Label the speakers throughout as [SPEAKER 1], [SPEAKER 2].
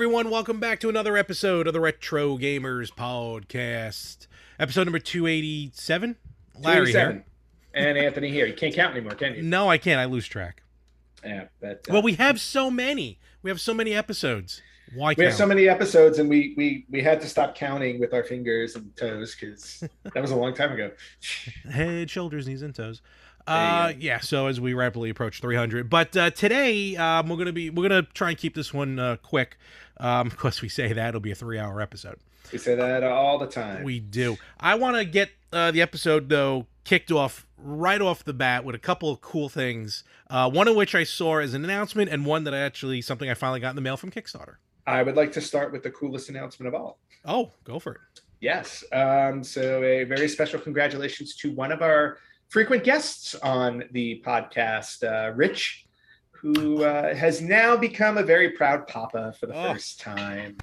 [SPEAKER 1] Everyone, welcome back to another episode of the Retro Gamers Podcast. Episode number 287. Larry here.
[SPEAKER 2] 287. And Anthony here. You can't count anymore, can you?
[SPEAKER 1] No, I can't. I lose track.
[SPEAKER 2] Yeah, but uh,
[SPEAKER 1] Well, we have so many. We have so many episodes. Why
[SPEAKER 2] we have so many episodes, and we we we had to stop counting with our fingers and toes because that was a long time ago.
[SPEAKER 1] Head, shoulders, knees, and toes. Uh, yeah. So as we rapidly approach 300, but uh, today um, we're gonna be we're gonna try and keep this one uh, quick. Um, of course, we say that it'll be a three-hour episode.
[SPEAKER 2] We say that all the time.
[SPEAKER 1] We do. I want to get uh, the episode though kicked off right off the bat with a couple of cool things. Uh, one of which I saw as an announcement, and one that I actually something I finally got in the mail from Kickstarter.
[SPEAKER 2] I would like to start with the coolest announcement of all.
[SPEAKER 1] Oh, go for it.
[SPEAKER 2] Yes. Um, so a very special congratulations to one of our frequent guests on the podcast, uh, Rich, who uh, has now become a very proud papa for the
[SPEAKER 1] Oh.
[SPEAKER 2] first time.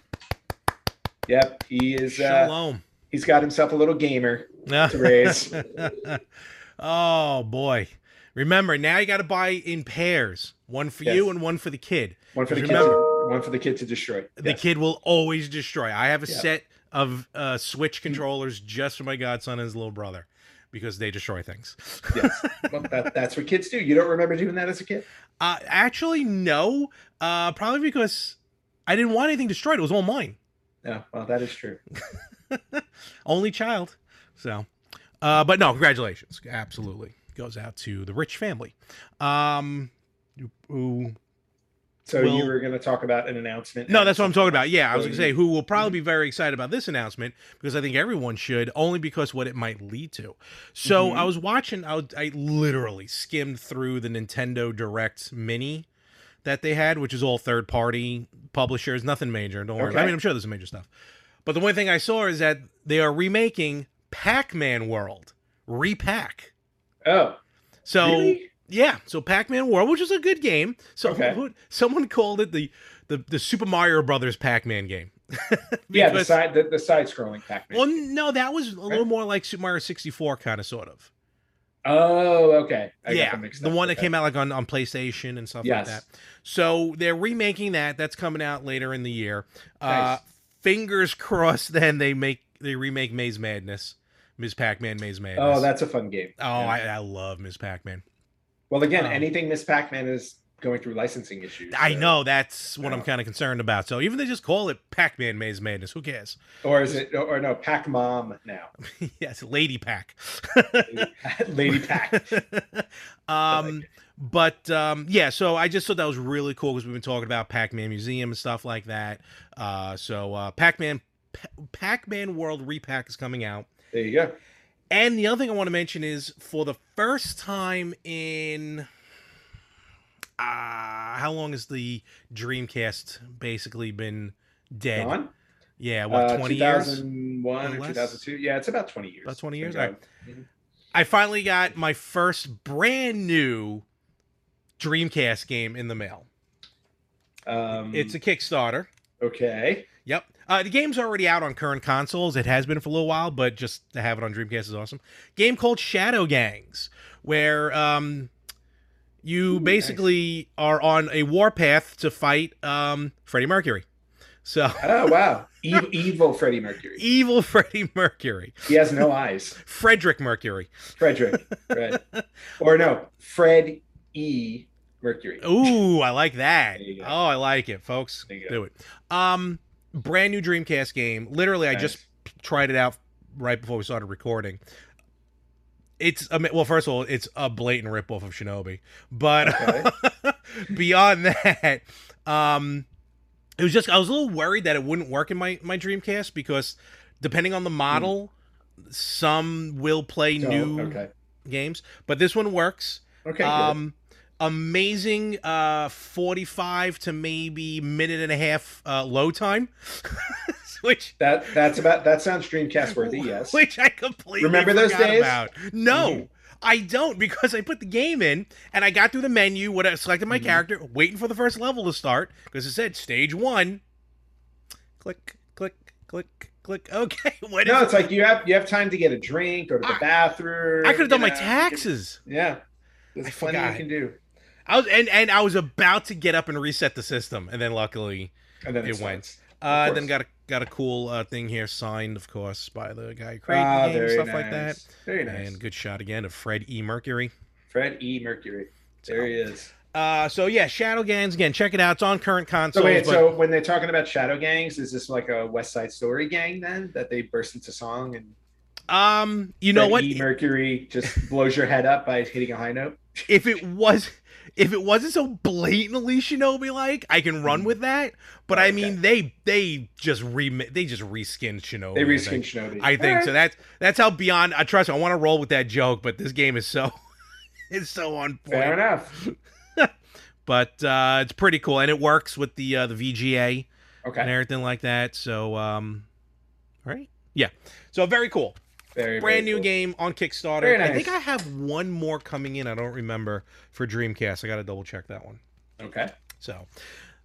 [SPEAKER 2] Yep, he is. Uh,
[SPEAKER 1] Shalom.
[SPEAKER 2] he's got himself a little gamer to raise.
[SPEAKER 1] oh boy. Remember, now you got to buy in pairs. One for you and one for the kid.
[SPEAKER 2] One for the kid.
[SPEAKER 1] Remember-
[SPEAKER 2] To, one for the kid to destroy.
[SPEAKER 1] The
[SPEAKER 2] Yes.
[SPEAKER 1] kid will always destroy. I have a
[SPEAKER 2] Yeah.
[SPEAKER 1] set of uh, Switch controllers just for my godson and his little brother because they destroy things.
[SPEAKER 2] Yes. Well, that, that's what kids do. You don't remember doing that as a kid?
[SPEAKER 1] Uh, actually, no. Uh, probably because I didn't want anything destroyed. It was all mine.
[SPEAKER 2] No. Well, that is true.
[SPEAKER 1] Only child. So, uh, but no, congratulations. Absolutely goes out to the rich family. Um, who?
[SPEAKER 2] So you were going to talk about an announcement.
[SPEAKER 1] No, that's what I'm talking about. Yeah, I was gonna say who will probably be very excited about this announcement because I think everyone should, only because what it might lead to. So
[SPEAKER 2] Mhm.
[SPEAKER 1] I was watching. I, was- I literally skimmed through the Nintendo Direct Mini that they had, which is all third party publishers, nothing major. Don't worry. I mean, I'm sure there's some major stuff. But the one thing I saw is that they are remaking Pac-Man World, repack.
[SPEAKER 2] Oh,
[SPEAKER 1] So
[SPEAKER 2] really?
[SPEAKER 1] Yeah, so Pac-Man World, which is a good game. So
[SPEAKER 2] Okay.
[SPEAKER 1] who- someone called it the, the the Super Mario Brothers Pac-Man game.
[SPEAKER 2] Yeah, the side the, the side scrolling Pac-Man.
[SPEAKER 1] Well, no, that was a little more like Super Mario 64 kind of sort of.
[SPEAKER 2] oh, okay. I
[SPEAKER 1] yeah, the one that came out like on, on PlayStation and stuff
[SPEAKER 2] Yes.
[SPEAKER 1] like that. So they're remaking that. That's coming out later in the year. Uh, fingers crossed. Then they make they remake Maze Madness, Ms. Pac-Man Maze Madness.
[SPEAKER 2] Oh, that's a fun game.
[SPEAKER 1] oh,
[SPEAKER 2] Yeah.
[SPEAKER 1] I, I love Ms. Pac-Man.
[SPEAKER 2] Well, again,
[SPEAKER 1] um,
[SPEAKER 2] anything Miss Pac-Man is going through licensing issues.
[SPEAKER 1] I
[SPEAKER 2] so-
[SPEAKER 1] know that's what I'm kind of concerned about. So even they just call it Pac-Man Maze Madness, who cares?
[SPEAKER 2] Or is it? Or no, Pac Mom now.
[SPEAKER 1] yes, Lady Pac.
[SPEAKER 2] Lady Pac.
[SPEAKER 1] um, but um, yeah, so I just thought that was really cool because we've been talking about Pac-Man Museum and stuff like that. Uh, so uh, Pac-Man, Pac-Man World Repack is coming out.
[SPEAKER 2] There you go.
[SPEAKER 1] And the other thing I want to mention is for the first time in uh, how long has the Dreamcast basically been dead?
[SPEAKER 2] Gone?
[SPEAKER 1] Yeah, what
[SPEAKER 2] Uh,
[SPEAKER 1] twenty years?
[SPEAKER 2] 2001
[SPEAKER 1] or
[SPEAKER 2] or 2002. Yeah, it's about 20 years.
[SPEAKER 1] About 20 years?
[SPEAKER 2] There you
[SPEAKER 1] Alright.
[SPEAKER 2] go.
[SPEAKER 1] I finally got my first brand new Dreamcast game in the mail.
[SPEAKER 2] Um,
[SPEAKER 1] It's a Kickstarter.
[SPEAKER 2] okay.
[SPEAKER 1] Yep. Uh, the game's already out on current consoles. It has been for a little while, but just to have it on Dreamcast is awesome. Game called Shadow Gangs, where um, you
[SPEAKER 2] Ooh,
[SPEAKER 1] basically are on a warpath to fight um, Freddie Mercury. So
[SPEAKER 2] Oh wow, evil, evil Freddie Mercury.
[SPEAKER 1] evil Freddie Mercury,
[SPEAKER 2] He has no eyes.
[SPEAKER 1] Frederick Mercury.
[SPEAKER 2] Frederick, right? Or no, Fred E. Mercury.
[SPEAKER 1] Ooh, I like that.
[SPEAKER 2] There you go.
[SPEAKER 1] Oh, I like it, folks.
[SPEAKER 2] There you go.
[SPEAKER 1] Do it. Um, brand new Dreamcast game. Literally, I just tried it out right before we started recording. It's mean, well, first of all, it's a blatant ripoff of Shinobi, but beyond that, um, it was just I was a little worried that it wouldn't work in my my Dreamcast because depending on the model, some will play
[SPEAKER 2] So,
[SPEAKER 1] new
[SPEAKER 2] okay.
[SPEAKER 1] games, but this one works.
[SPEAKER 2] Okay.
[SPEAKER 1] Um, amazing uh 45 to maybe minute and a half uh load time which
[SPEAKER 2] that that's about that sounds Dreamcast worthy. Yes.
[SPEAKER 1] which i completely
[SPEAKER 2] Remember those
[SPEAKER 1] forgot
[SPEAKER 2] days?
[SPEAKER 1] about no
[SPEAKER 2] Mhm.
[SPEAKER 1] i don't because i put the game in and i got through the menu what i selected my
[SPEAKER 2] Mhm.
[SPEAKER 1] character waiting for the first level to start because it said stage one click click click click okay what is
[SPEAKER 2] No,
[SPEAKER 1] it?
[SPEAKER 2] it's like you have you have time to get a drink, or to the
[SPEAKER 1] I-
[SPEAKER 2] bathroom.
[SPEAKER 1] i could have done
[SPEAKER 2] you
[SPEAKER 1] my
[SPEAKER 2] know,
[SPEAKER 1] taxes
[SPEAKER 2] Yeah. There's
[SPEAKER 1] I
[SPEAKER 2] plenty
[SPEAKER 1] forgot.
[SPEAKER 2] you can do.
[SPEAKER 1] I was and and I was about to get up and reset the system, and then luckily
[SPEAKER 2] And then
[SPEAKER 1] it
[SPEAKER 2] it
[SPEAKER 1] went. Uh, then got a got a cool uh, thing here signed, of course, by the guy created
[SPEAKER 2] Ah,
[SPEAKER 1] the game, stuff
[SPEAKER 2] nice.
[SPEAKER 1] like that.
[SPEAKER 2] Very nice.
[SPEAKER 1] And good shot again of Fred E. Mercury.
[SPEAKER 2] Fred E. Mercury. There he is.
[SPEAKER 1] Uh, so yeah, Shadow Gangs again. Check it out. It's on current consoles.
[SPEAKER 2] So wait,
[SPEAKER 1] but
[SPEAKER 2] so when they're talking about shadow gangs, is this like a West Side Story gang then that they burst into song and
[SPEAKER 1] um, you know
[SPEAKER 2] Fred
[SPEAKER 1] what?
[SPEAKER 2] E. Mercury just blows your head up by hitting a high note?
[SPEAKER 1] if it was if it wasn't so blatantly shinobi like i can run with that but i
[SPEAKER 2] Mm.
[SPEAKER 1] Mean they they just re they just reskinned shinobi
[SPEAKER 2] They
[SPEAKER 1] I think.
[SPEAKER 2] Shinobi.
[SPEAKER 1] i think
[SPEAKER 2] All
[SPEAKER 1] so that's that's how beyond i trust me i want to roll with that joke but this game is so it's so on point
[SPEAKER 2] Fair
[SPEAKER 1] point
[SPEAKER 2] enough.
[SPEAKER 1] but uh it's pretty cool and it works with the uh the vga
[SPEAKER 2] okay and
[SPEAKER 1] everything like that so um right yeah so very cool
[SPEAKER 2] Very
[SPEAKER 1] brand
[SPEAKER 2] very
[SPEAKER 1] new
[SPEAKER 2] cool.
[SPEAKER 1] game on Kickstarter.
[SPEAKER 2] Very
[SPEAKER 1] I think. I have one more coming in. I don't remember for Dreamcast. I got to double check that one.
[SPEAKER 2] Okay.
[SPEAKER 1] So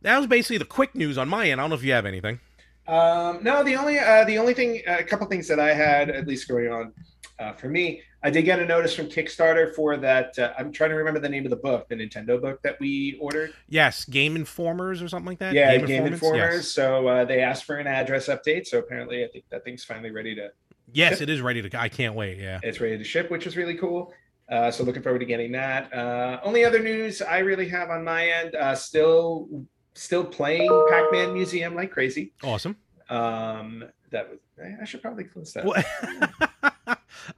[SPEAKER 1] that was basically the quick news on my end. I don't know if you have anything.
[SPEAKER 2] Um, no, the only uh, the only thing, a couple things that I had at least going on uh, for me, I did get a notice from Kickstarter for that. Uh, I'm trying to remember the name of the book, the Nintendo book that we ordered.
[SPEAKER 1] Yes, Game Informers or something like that.
[SPEAKER 2] yeah, Game,
[SPEAKER 1] Informants?
[SPEAKER 2] Informers.
[SPEAKER 1] Yes.
[SPEAKER 2] So uh, they asked for an address update. So apparently, I think that thing's finally ready to
[SPEAKER 1] Yes, it is ready to. I can't wait. Yeah.
[SPEAKER 2] it's ready to ship, which is really cool. Uh, so looking forward to getting that. Uh, only other news I really have on my end, uh, still still playing Pac-Man Museum like crazy.
[SPEAKER 1] Awesome.
[SPEAKER 2] Um, that was I should probably close that.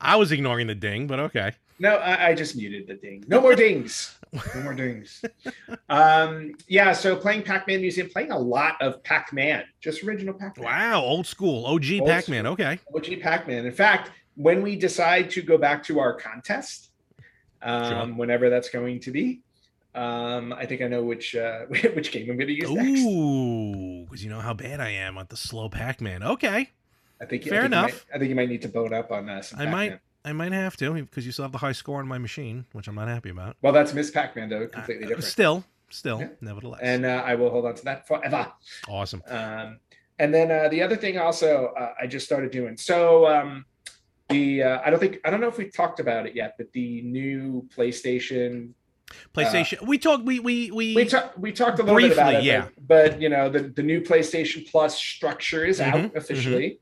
[SPEAKER 1] I was ignoring the ding, but okay.
[SPEAKER 2] No, I, I just muted the ding. No more dings. No more dings. um, yeah, so playing Pac-Man Museum, playing a lot of Pac-Man, just original Pac-Man.
[SPEAKER 1] Wow, old school, OG
[SPEAKER 2] Old
[SPEAKER 1] Pac-Man. Okay.
[SPEAKER 2] OG Pac-Man. In fact, when we decide to go back to our contest, um,
[SPEAKER 1] Sure.
[SPEAKER 2] whenever that's going to be, um, I think I know which uh, which game I'm going to use next.
[SPEAKER 1] Ooh, because you know how bad I am at the slow Pac-Man. Okay,
[SPEAKER 2] I think
[SPEAKER 1] Fair
[SPEAKER 2] I think you
[SPEAKER 1] enough.
[SPEAKER 2] might- I think you might need to bone up on uh,
[SPEAKER 1] I might-. I might have to because you still have the high score on my machine, which I'm not happy about.
[SPEAKER 2] Well, that's Miss Pac-Man though, completely
[SPEAKER 1] Uh,
[SPEAKER 2] different.
[SPEAKER 1] Still, still,
[SPEAKER 2] Yeah.
[SPEAKER 1] nevertheless,
[SPEAKER 2] And uh, I will hold on to that forever.
[SPEAKER 1] awesome.
[SPEAKER 2] Um, and then uh, the other thing also uh, I just started doing. So um, the uh, I don't think I don't know if we talked about it yet, but the new PlayStation.
[SPEAKER 1] PlayStation. we talked. We we we.
[SPEAKER 2] We talked we talked a little bit about it,
[SPEAKER 1] yeah.
[SPEAKER 2] but, but you know the the new PlayStation Plus structure is
[SPEAKER 1] Mhm,
[SPEAKER 2] out officially.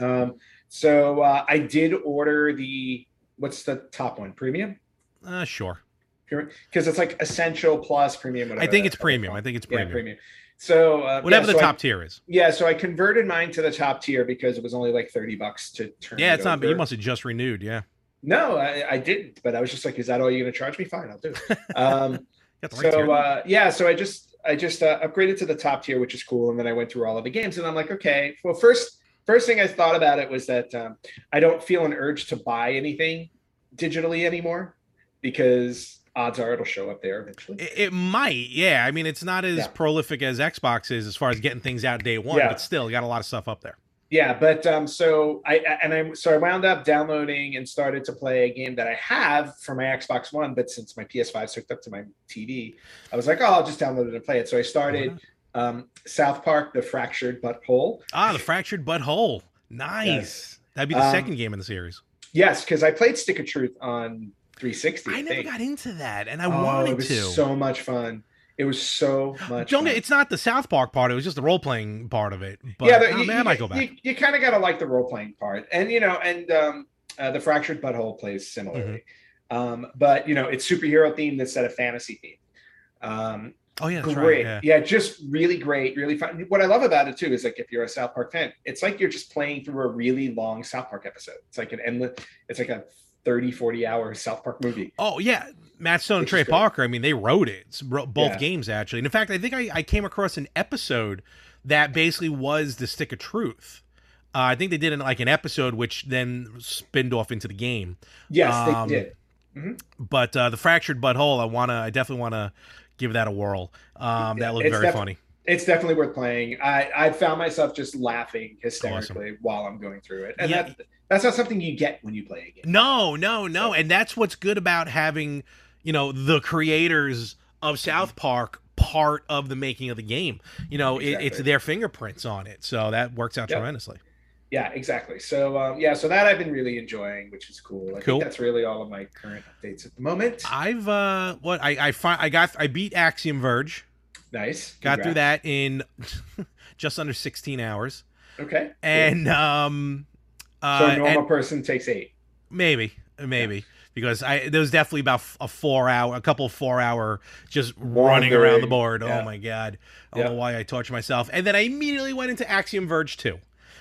[SPEAKER 2] Um, so uh, I did order the what's the top one premium
[SPEAKER 1] uh, sure.
[SPEAKER 2] because it's like essential plus premium.
[SPEAKER 1] I think it's premium. I think it's premium.
[SPEAKER 2] Yeah,
[SPEAKER 1] premium.
[SPEAKER 2] So uh,
[SPEAKER 1] Whatever
[SPEAKER 2] yeah,
[SPEAKER 1] the
[SPEAKER 2] so I-
[SPEAKER 1] top tier is.
[SPEAKER 2] Yeah, so I converted mine to the top tier because it was only like 30 bucks to turn
[SPEAKER 1] Yeah,
[SPEAKER 2] it
[SPEAKER 1] it's not. But you must have just renewed. Yeah.
[SPEAKER 2] No, I, I didn't, but I was just like, is that all you're going to charge me? Fine, I'll do it. Um,
[SPEAKER 1] right
[SPEAKER 2] so uh, yeah, so I just I just uh, upgraded to the top tier, which is cool, and then I went through all of the games, and I'm like, okay, well, first first thing I thought about it was that um, I don't feel an urge to buy anything digitally anymore because odds are it'll show up there eventually.
[SPEAKER 1] It, might, yeah. I mean, it's not as
[SPEAKER 2] Yeah.
[SPEAKER 1] prolific as Xbox is as far as getting things out day one,
[SPEAKER 2] Yeah.
[SPEAKER 1] but still, you got a lot of stuff up there.
[SPEAKER 2] Yeah, but um, so I and I so I wound up downloading and started to play a game that I have for my Xbox One, but since my PS5 is hooked up to my TV, I was like, oh, I'll just download it and play it. So I started um, South Park: The Fractured Butthole.
[SPEAKER 1] Ah, the fractured butthole. Nice.
[SPEAKER 2] Yes.
[SPEAKER 1] That'd be the
[SPEAKER 2] Um,
[SPEAKER 1] second game in the series.
[SPEAKER 2] Yes, because I played Stick of Truth on 360. I,
[SPEAKER 1] I never
[SPEAKER 2] think.
[SPEAKER 1] got into that, and I
[SPEAKER 2] oh,
[SPEAKER 1] wanted
[SPEAKER 2] it was
[SPEAKER 1] to.
[SPEAKER 2] so much fun. It was so much.
[SPEAKER 1] Don't
[SPEAKER 2] fun.
[SPEAKER 1] it's not the South Park part; it was just the role playing part of it. But
[SPEAKER 2] yeah, the, you,
[SPEAKER 1] man, I might go back.
[SPEAKER 2] You, you kind of got to like the role playing part, and you know, and um, uh, the fractured butthole plays similarly,
[SPEAKER 1] Mm-hmm.
[SPEAKER 2] um, but you know, it's superhero themed instead of fantasy themed. Um,
[SPEAKER 1] oh yeah, that's
[SPEAKER 2] great,
[SPEAKER 1] right. Yeah.
[SPEAKER 2] yeah. just really great, really fun. What I love about it too is like if you're a South Park fan, it's like you're just playing through a really long South Park episode. It's like an endless. It's like a 30, 40 hour South Park movie.
[SPEAKER 1] Oh yeah, Matt Stone and Trey. Parker. I mean, they wrote it. It's both
[SPEAKER 2] Yeah.
[SPEAKER 1] games actually. And in fact, I think I, I came across an episode that basically was the Stick of Truth. Uh, I think they did an, like an episode which then spinned off into the game.
[SPEAKER 2] Yes,
[SPEAKER 1] Um,
[SPEAKER 2] they did.
[SPEAKER 1] But uh, the fractured butthole, I wanna, I definitely wanna give that a whirl. Um, that looked
[SPEAKER 2] it's
[SPEAKER 1] very
[SPEAKER 2] def-
[SPEAKER 1] funny.
[SPEAKER 2] It's definitely worth playing. I I found myself just laughing hysterically while I'm going through it, and
[SPEAKER 1] Yeah.
[SPEAKER 2] that that's not something you get when you play a game.
[SPEAKER 1] No, no, no. And that's what's good about having, you know, the creators of South Park part of the making of the game. You know, it, it's their fingerprints on it. So that works out
[SPEAKER 2] Yep.
[SPEAKER 1] tremendously.
[SPEAKER 2] Yeah, exactly. So um, yeah, so that I've been really enjoying, which is cool. I
[SPEAKER 1] Cool.
[SPEAKER 2] think that's really all of my current updates at the moment.
[SPEAKER 1] I've uh what I I find I got I beat Axiom Verge.
[SPEAKER 2] Nice.
[SPEAKER 1] Got through that in just under 16 hours.
[SPEAKER 2] Okay.
[SPEAKER 1] And um
[SPEAKER 2] so
[SPEAKER 1] uh
[SPEAKER 2] a normal person takes eight.
[SPEAKER 1] maybe maybe because I there was definitely about a 4 hour a couple 4 hour just running around the board.
[SPEAKER 2] yeah.
[SPEAKER 1] Oh my god. I don't
[SPEAKER 2] Yeah.
[SPEAKER 1] know why I torture myself. And then I immediately went into Axiom Verge 2.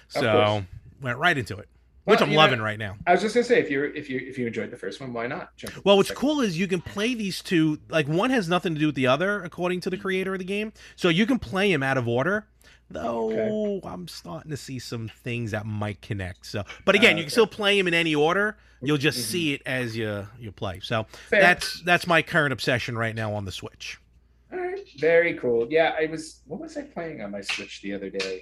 [SPEAKER 1] So went right into it.
[SPEAKER 2] Well,
[SPEAKER 1] Which I'm
[SPEAKER 2] you know,
[SPEAKER 1] loving right now.
[SPEAKER 2] I was just gonna say if you if you if you enjoyed the first one, why not? Jump
[SPEAKER 1] Well, what's
[SPEAKER 2] second
[SPEAKER 1] cool is you can play these two. Like one has nothing to do with the other, according to the creator of the game. So you can play them out of order. Though I'm starting to see some things that might connect. So, but again, you
[SPEAKER 2] Okay.
[SPEAKER 1] can still play them in any order. You'll just
[SPEAKER 2] Mhm.
[SPEAKER 1] see it as you you play. So
[SPEAKER 2] Fair.
[SPEAKER 1] that's that's my current obsession right now on the Switch.
[SPEAKER 2] All right, very cool. Yeah, I was. What was I playing on my Switch the other day?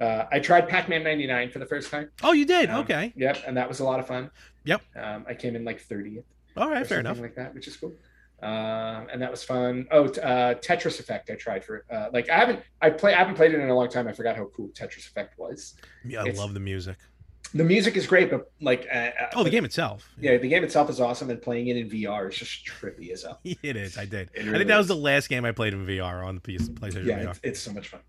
[SPEAKER 2] Uh, I tried Pac-Man '99 for the first time.
[SPEAKER 1] Oh, you did?
[SPEAKER 2] Um,
[SPEAKER 1] okay.
[SPEAKER 2] Yep, and that was a lot of fun.
[SPEAKER 1] Yep.
[SPEAKER 2] Um, I came in like 30th.
[SPEAKER 1] All right. Fair enough.
[SPEAKER 2] Like that, which is cool. Um, and that was fun. Oh, t- uh, Tetris Effect. I tried for uh, like I haven't I play I haven't played it in a long time. I forgot how cool Tetris Effect was.
[SPEAKER 1] Yeah, I
[SPEAKER 2] it's-
[SPEAKER 1] love the music.
[SPEAKER 2] The music is great, but like uh, uh,
[SPEAKER 1] Oh, the
[SPEAKER 2] like,
[SPEAKER 1] game itself.
[SPEAKER 2] Yeah, the game itself is awesome, and playing it in VR is just trippy as hell.
[SPEAKER 1] It is. I did.
[SPEAKER 2] It
[SPEAKER 1] I think that was
[SPEAKER 2] is.
[SPEAKER 1] the last game I played in VR on the PS, PlayStation
[SPEAKER 2] Yeah,
[SPEAKER 1] VR.
[SPEAKER 2] it's, it's so much fun.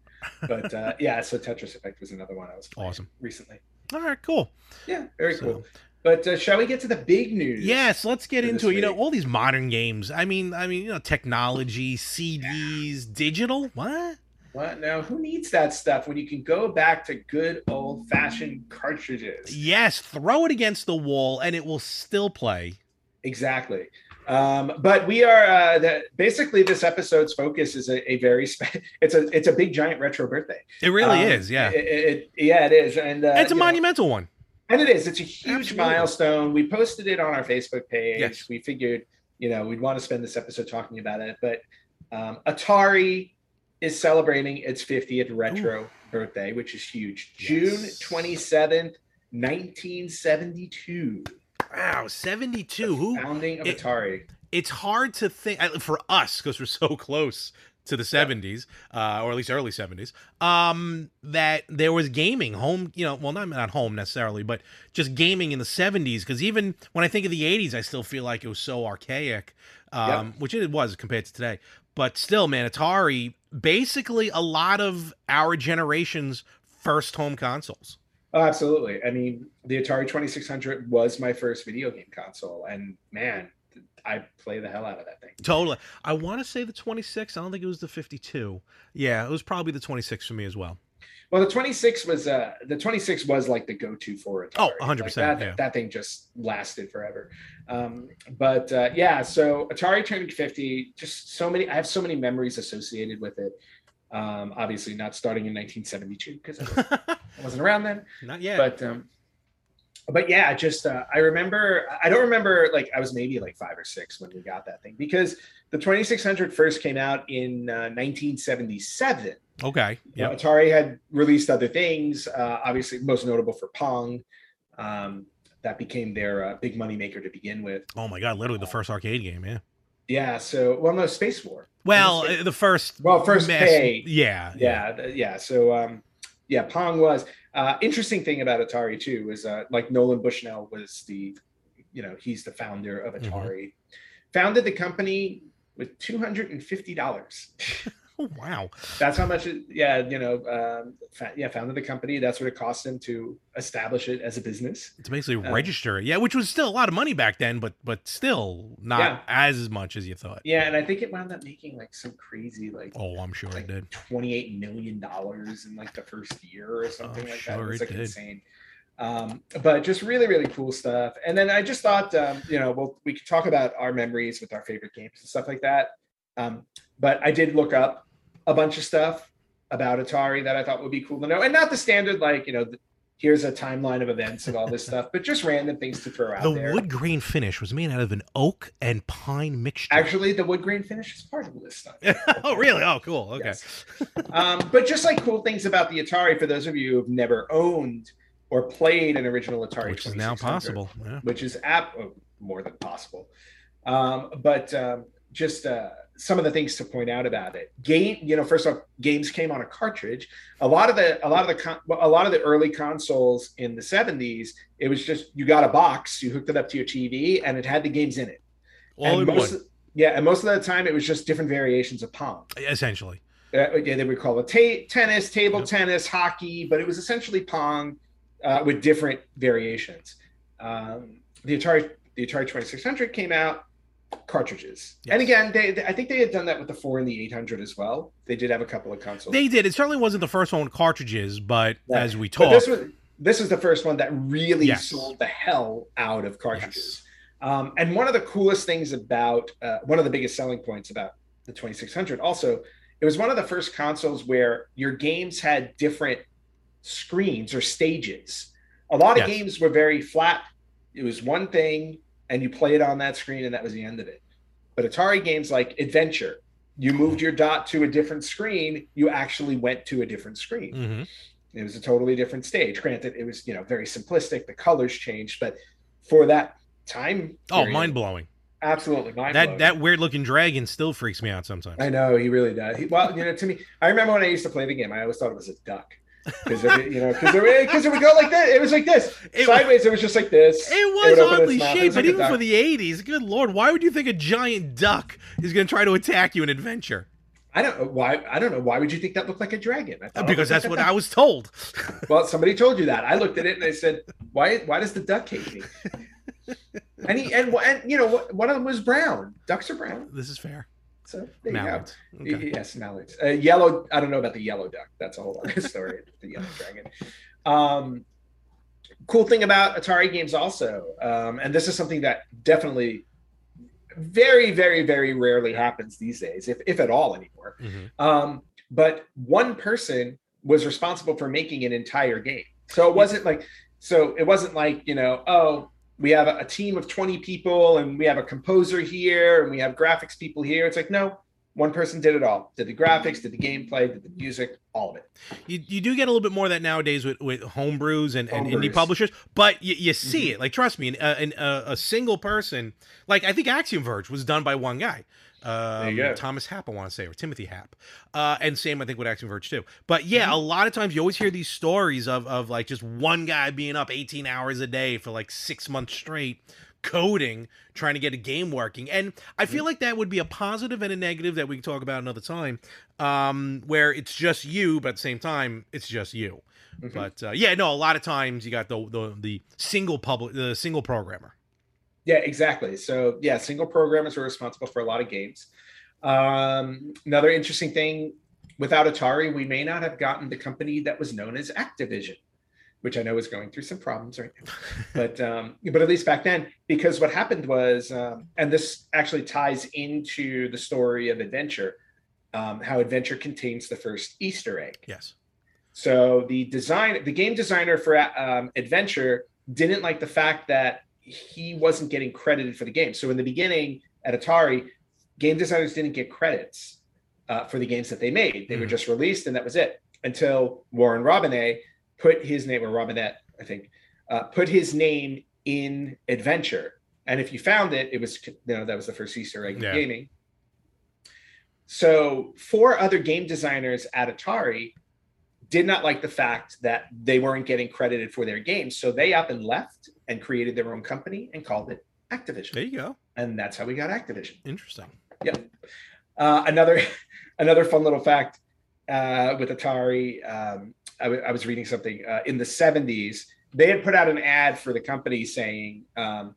[SPEAKER 2] But uh, yeah, so Tetris Effect was another one I was playing
[SPEAKER 1] Awesome.
[SPEAKER 2] recently.
[SPEAKER 1] All right. Cool.
[SPEAKER 2] Yeah, very
[SPEAKER 1] So-
[SPEAKER 2] cool. But uh, shall we get to the big news?
[SPEAKER 1] Yes, let's get into it. You know, all these modern games. I mean, I mean, you know, technology, CDs, digital. What?
[SPEAKER 2] What now? Who needs that stuff when you can go back to good old fashioned cartridges?
[SPEAKER 1] Yes, throw it against the wall and it will still play.
[SPEAKER 2] Exactly. Um, but we are uh, the, basically this episode's focus is a, a very spe- it's a it's a big giant retro birthday.
[SPEAKER 1] It really
[SPEAKER 2] Um,
[SPEAKER 1] is. Yeah,
[SPEAKER 2] It, it- yeah, it is, and uh,
[SPEAKER 1] it's a
[SPEAKER 2] you know,
[SPEAKER 1] monumental one.
[SPEAKER 2] and it is. It's a huge
[SPEAKER 1] Absolutely.
[SPEAKER 2] milestone. We posted it on our Facebook page.
[SPEAKER 1] Yes.
[SPEAKER 2] We figured, you know, we'd want to spend this episode talking about it. But um, Atari is celebrating its 50th retro birthday, which is huge. June 27th, 1972.
[SPEAKER 1] Wow, seventy-two. Who?
[SPEAKER 2] Founding of
[SPEAKER 1] it-
[SPEAKER 2] Atari.
[SPEAKER 1] It's hard to think for us because we're so close to the seventies, uh, or at least early seventies. Um, that there was gaming home. You know, well, not not home necessarily, but just gaming in the seventies. Because even when I think of the eighties, I still feel like it was so archaic, um, which it was compared to today. But still, man, Atari basically a lot of our generation's first home consoles.
[SPEAKER 2] Oh, absolutely. I mean, the Atari 2600 was my first video game console. And man, I play the hell out of that thing.
[SPEAKER 1] Totally. I want to say the 26. I don't think it was the 52. Yeah, it was probably the 26 for me as well.
[SPEAKER 2] Well, the 26 was uh the 26 was like the go-to for Atari.
[SPEAKER 1] Oh, 100%,
[SPEAKER 2] Like, that,
[SPEAKER 1] yeah.
[SPEAKER 2] that thing just lasted forever. Um, but uh, yeah, so Atari turning 50, just so many. I have so many memories associated with it. Um, obviously, not starting in 1972 because I wasn't around then.
[SPEAKER 1] Not yet.
[SPEAKER 2] But um, but yeah, just uh, I remember. I don't remember like I was maybe like five or six when we got that thing because the 2600 first came out in uh, 1977.
[SPEAKER 1] okay.
[SPEAKER 2] You know, Atari had released other things, uh, obviously most notable for Pong. Um, that became their uh, big money maker to begin with.
[SPEAKER 1] Oh my god, literally the first arcade game, yeah.
[SPEAKER 2] Yeah. So, well, no, Space War.
[SPEAKER 1] Well,
[SPEAKER 2] Space-
[SPEAKER 1] uh, the first
[SPEAKER 2] Well, first
[SPEAKER 1] mass-
[SPEAKER 2] pay.
[SPEAKER 1] Yeah.
[SPEAKER 2] Yeah, th- yeah. So, um, yeah, Pong was. Uh, interesting thing about Atari too was uh, like Nolan Bushnell was the, you know, he's the founder of
[SPEAKER 1] Mhm.
[SPEAKER 2] Atari. Founded the company with two hundred and fifty dollars.
[SPEAKER 1] Oh wow.
[SPEAKER 2] That's how much. It, yeah, you know, um, fa- yeah, founded the company. That's what it cost him to establish it as a business.
[SPEAKER 1] To basically
[SPEAKER 2] Uh,
[SPEAKER 1] register it. Yeah, which was still a lot of money back then, but but still not
[SPEAKER 2] Yeah.
[SPEAKER 1] as much as you thought.
[SPEAKER 2] Yeah, and I think it wound up making like some crazy like
[SPEAKER 1] Oh, I'm sure it did.
[SPEAKER 2] twenty-eight million dollars in like the first year or something
[SPEAKER 1] I'm
[SPEAKER 2] like that.
[SPEAKER 1] sure
[SPEAKER 2] It was
[SPEAKER 1] it
[SPEAKER 2] like
[SPEAKER 1] did.
[SPEAKER 2] insane. Um, but just really, really cool stuff. And then I just thought, um, you know, well, we could talk about our memories with our favorite games and stuff like that. Um, but I did look up a bunch of stuff about Atari that I thought would be cool to know, and not the standard like, you know, here's a timeline of events and all this stuff, but just random things to throw out
[SPEAKER 1] The
[SPEAKER 2] there.
[SPEAKER 1] wood grain finish was made out of an oak and pine mixture.
[SPEAKER 2] Actually, the wood grain finish is part of this stuff.
[SPEAKER 1] oh, really? Oh, cool. Okay.
[SPEAKER 2] Yes. um, but just like cool things about the Atari for those of you who've never owned or played an original Atari,
[SPEAKER 1] Which is now possible. Yeah.
[SPEAKER 2] which is app oh, more than possible. Um, but um, just uh, some of the things to point out about it. Game, you know, first off, games came on a cartridge. A lot of the, a lot of the, con- a lot of the early consoles in the '70s, it was just you got a box, you hooked it up to your TV, and it had the games in it.
[SPEAKER 1] All
[SPEAKER 2] and
[SPEAKER 1] in
[SPEAKER 2] most,
[SPEAKER 1] one,
[SPEAKER 2] yeah, and most of the time, it was just different variations of Pong.
[SPEAKER 1] essentially.
[SPEAKER 2] Uh, yeah, they would call it ta- tennis, table
[SPEAKER 1] Yep.
[SPEAKER 2] tennis, hockey, but it was essentially Pong uh, with different variations. Um, the Atari, the Atari 2600 came out cartridges,
[SPEAKER 1] Yes.
[SPEAKER 2] and again, they, they- I think they had done that with the four and the 800 as well. They did have a couple of consoles.
[SPEAKER 1] They did. It certainly wasn't the first one with cartridges, but
[SPEAKER 2] Right.
[SPEAKER 1] as we talked,
[SPEAKER 2] this was this is the first one that really
[SPEAKER 1] Yes.
[SPEAKER 2] sold the hell out of cartridges. Um, and one of the coolest things about uh, one of the biggest selling points about the 2600 also, it was one of the first consoles where your games had different screens or stages. A lot of
[SPEAKER 1] Yes.
[SPEAKER 2] games were very flat. It was one thing, and you play it on that screen, and that was the end of it. But Atari games like Adventure, you moved your dot to a different screen, you actually went to a different screen.
[SPEAKER 1] Mhm.
[SPEAKER 2] It was a totally different stage. Granted, it was you know very simplistic. The colors changed, but for that time,
[SPEAKER 1] oh, mind blowing.
[SPEAKER 2] absolutely
[SPEAKER 1] That that weird looking dragon still freaks me out sometimes.
[SPEAKER 2] I know he really does. He, well, you know, to me, I remember when I used to play the game, I always thought it was a duck because you know because it, 'cause it would go like this. It was like this
[SPEAKER 1] It-
[SPEAKER 2] sideways. It was just like this.
[SPEAKER 1] It was oddly shaped,
[SPEAKER 2] was
[SPEAKER 1] but
[SPEAKER 2] like
[SPEAKER 1] even for the '80s, good lord, why would you think a giant duck is going to try to attack you in Adventure?
[SPEAKER 2] I don't why. I don't know why would you think that looked like a dragon?
[SPEAKER 1] Because that's
[SPEAKER 2] like
[SPEAKER 1] what I was told.
[SPEAKER 2] Well, somebody told you that. I looked at it and I said, "Why? Why does the duck hate me?" and he and and you know one of them was brown. Ducks are brown,
[SPEAKER 1] This is fair.
[SPEAKER 2] So there you go.
[SPEAKER 1] Okay.
[SPEAKER 2] Yes, mallards. Uh, yellow. I don't know about the yellow duck. That's a whole other story. the yellow dragon. Um, cool thing about Atari games also, um, and this is something that definitely very, very, very rarely happens these days, if if at all anymore.
[SPEAKER 1] Mhm.
[SPEAKER 2] Um, but one person was responsible for making an entire game. So it wasn't like, so it wasn't like, you know, oh, we have a, a team of 20 people and we have a composer here and we have graphics people here. It's like, no, one person did it all. Did the graphics, did the gameplay, did the music, all of it.
[SPEAKER 1] You, you do get a little bit more of that nowadays with, with homebrews and, and indie publishers, but you, you see
[SPEAKER 2] Mhm.
[SPEAKER 1] it. Like, trust me, an, uh, an, uh, a single person, like I think Axiom Verge was done by one guy. Um. Thomas Happ, I want to say, or Timothy Happ. Uh, and same, I think, with Axiom Verge too. But yeah, a lot of times you always hear these stories of, of like just one guy being up 18 hours a day for like six months straight coding trying to get a game working and i feel like that would be a positive and a negative that we can talk about another time um where it's just you but at the same time it's just you
[SPEAKER 2] Mhm.
[SPEAKER 1] but uh, yeah no a lot of times you got the the, the single public the single programmer
[SPEAKER 2] Yeah, exactly. So yeah, single programmers were responsible for a lot of games. Um, another interesting thing, without Atari, we may not have gotten the company that was known as Activision, which I know is going through some problems right now. But um, but at least back then, because what happened was, um, and this actually ties into the story of Adventure, um, how Adventure contains the first Easter egg.
[SPEAKER 1] yes
[SPEAKER 2] So the design, the game designer for um, Adventure didn't like the fact that he wasn't getting credited for the game. So in the beginning at Atari, game designers didn't get credits uh, for the games that they made. They were
[SPEAKER 1] Mhm.
[SPEAKER 2] just released, and that was it. Until Warren Robinett put his name, or Robinette, I think, uh, put his name in Adventure. And if you found it, it was you know that was the first Easter egg in gaming. So four other game designers at Atari did not like the fact that they weren't getting credited for their games. So they up and left and created their own company and called it Activision.
[SPEAKER 1] there you go
[SPEAKER 2] And that's how we got Activision.
[SPEAKER 1] interesting Yeah.
[SPEAKER 2] Uh, another another fun little fact uh, with Atari. Um, I, w- I was reading something uh, in the 70s. They had put out an ad for the company saying, um,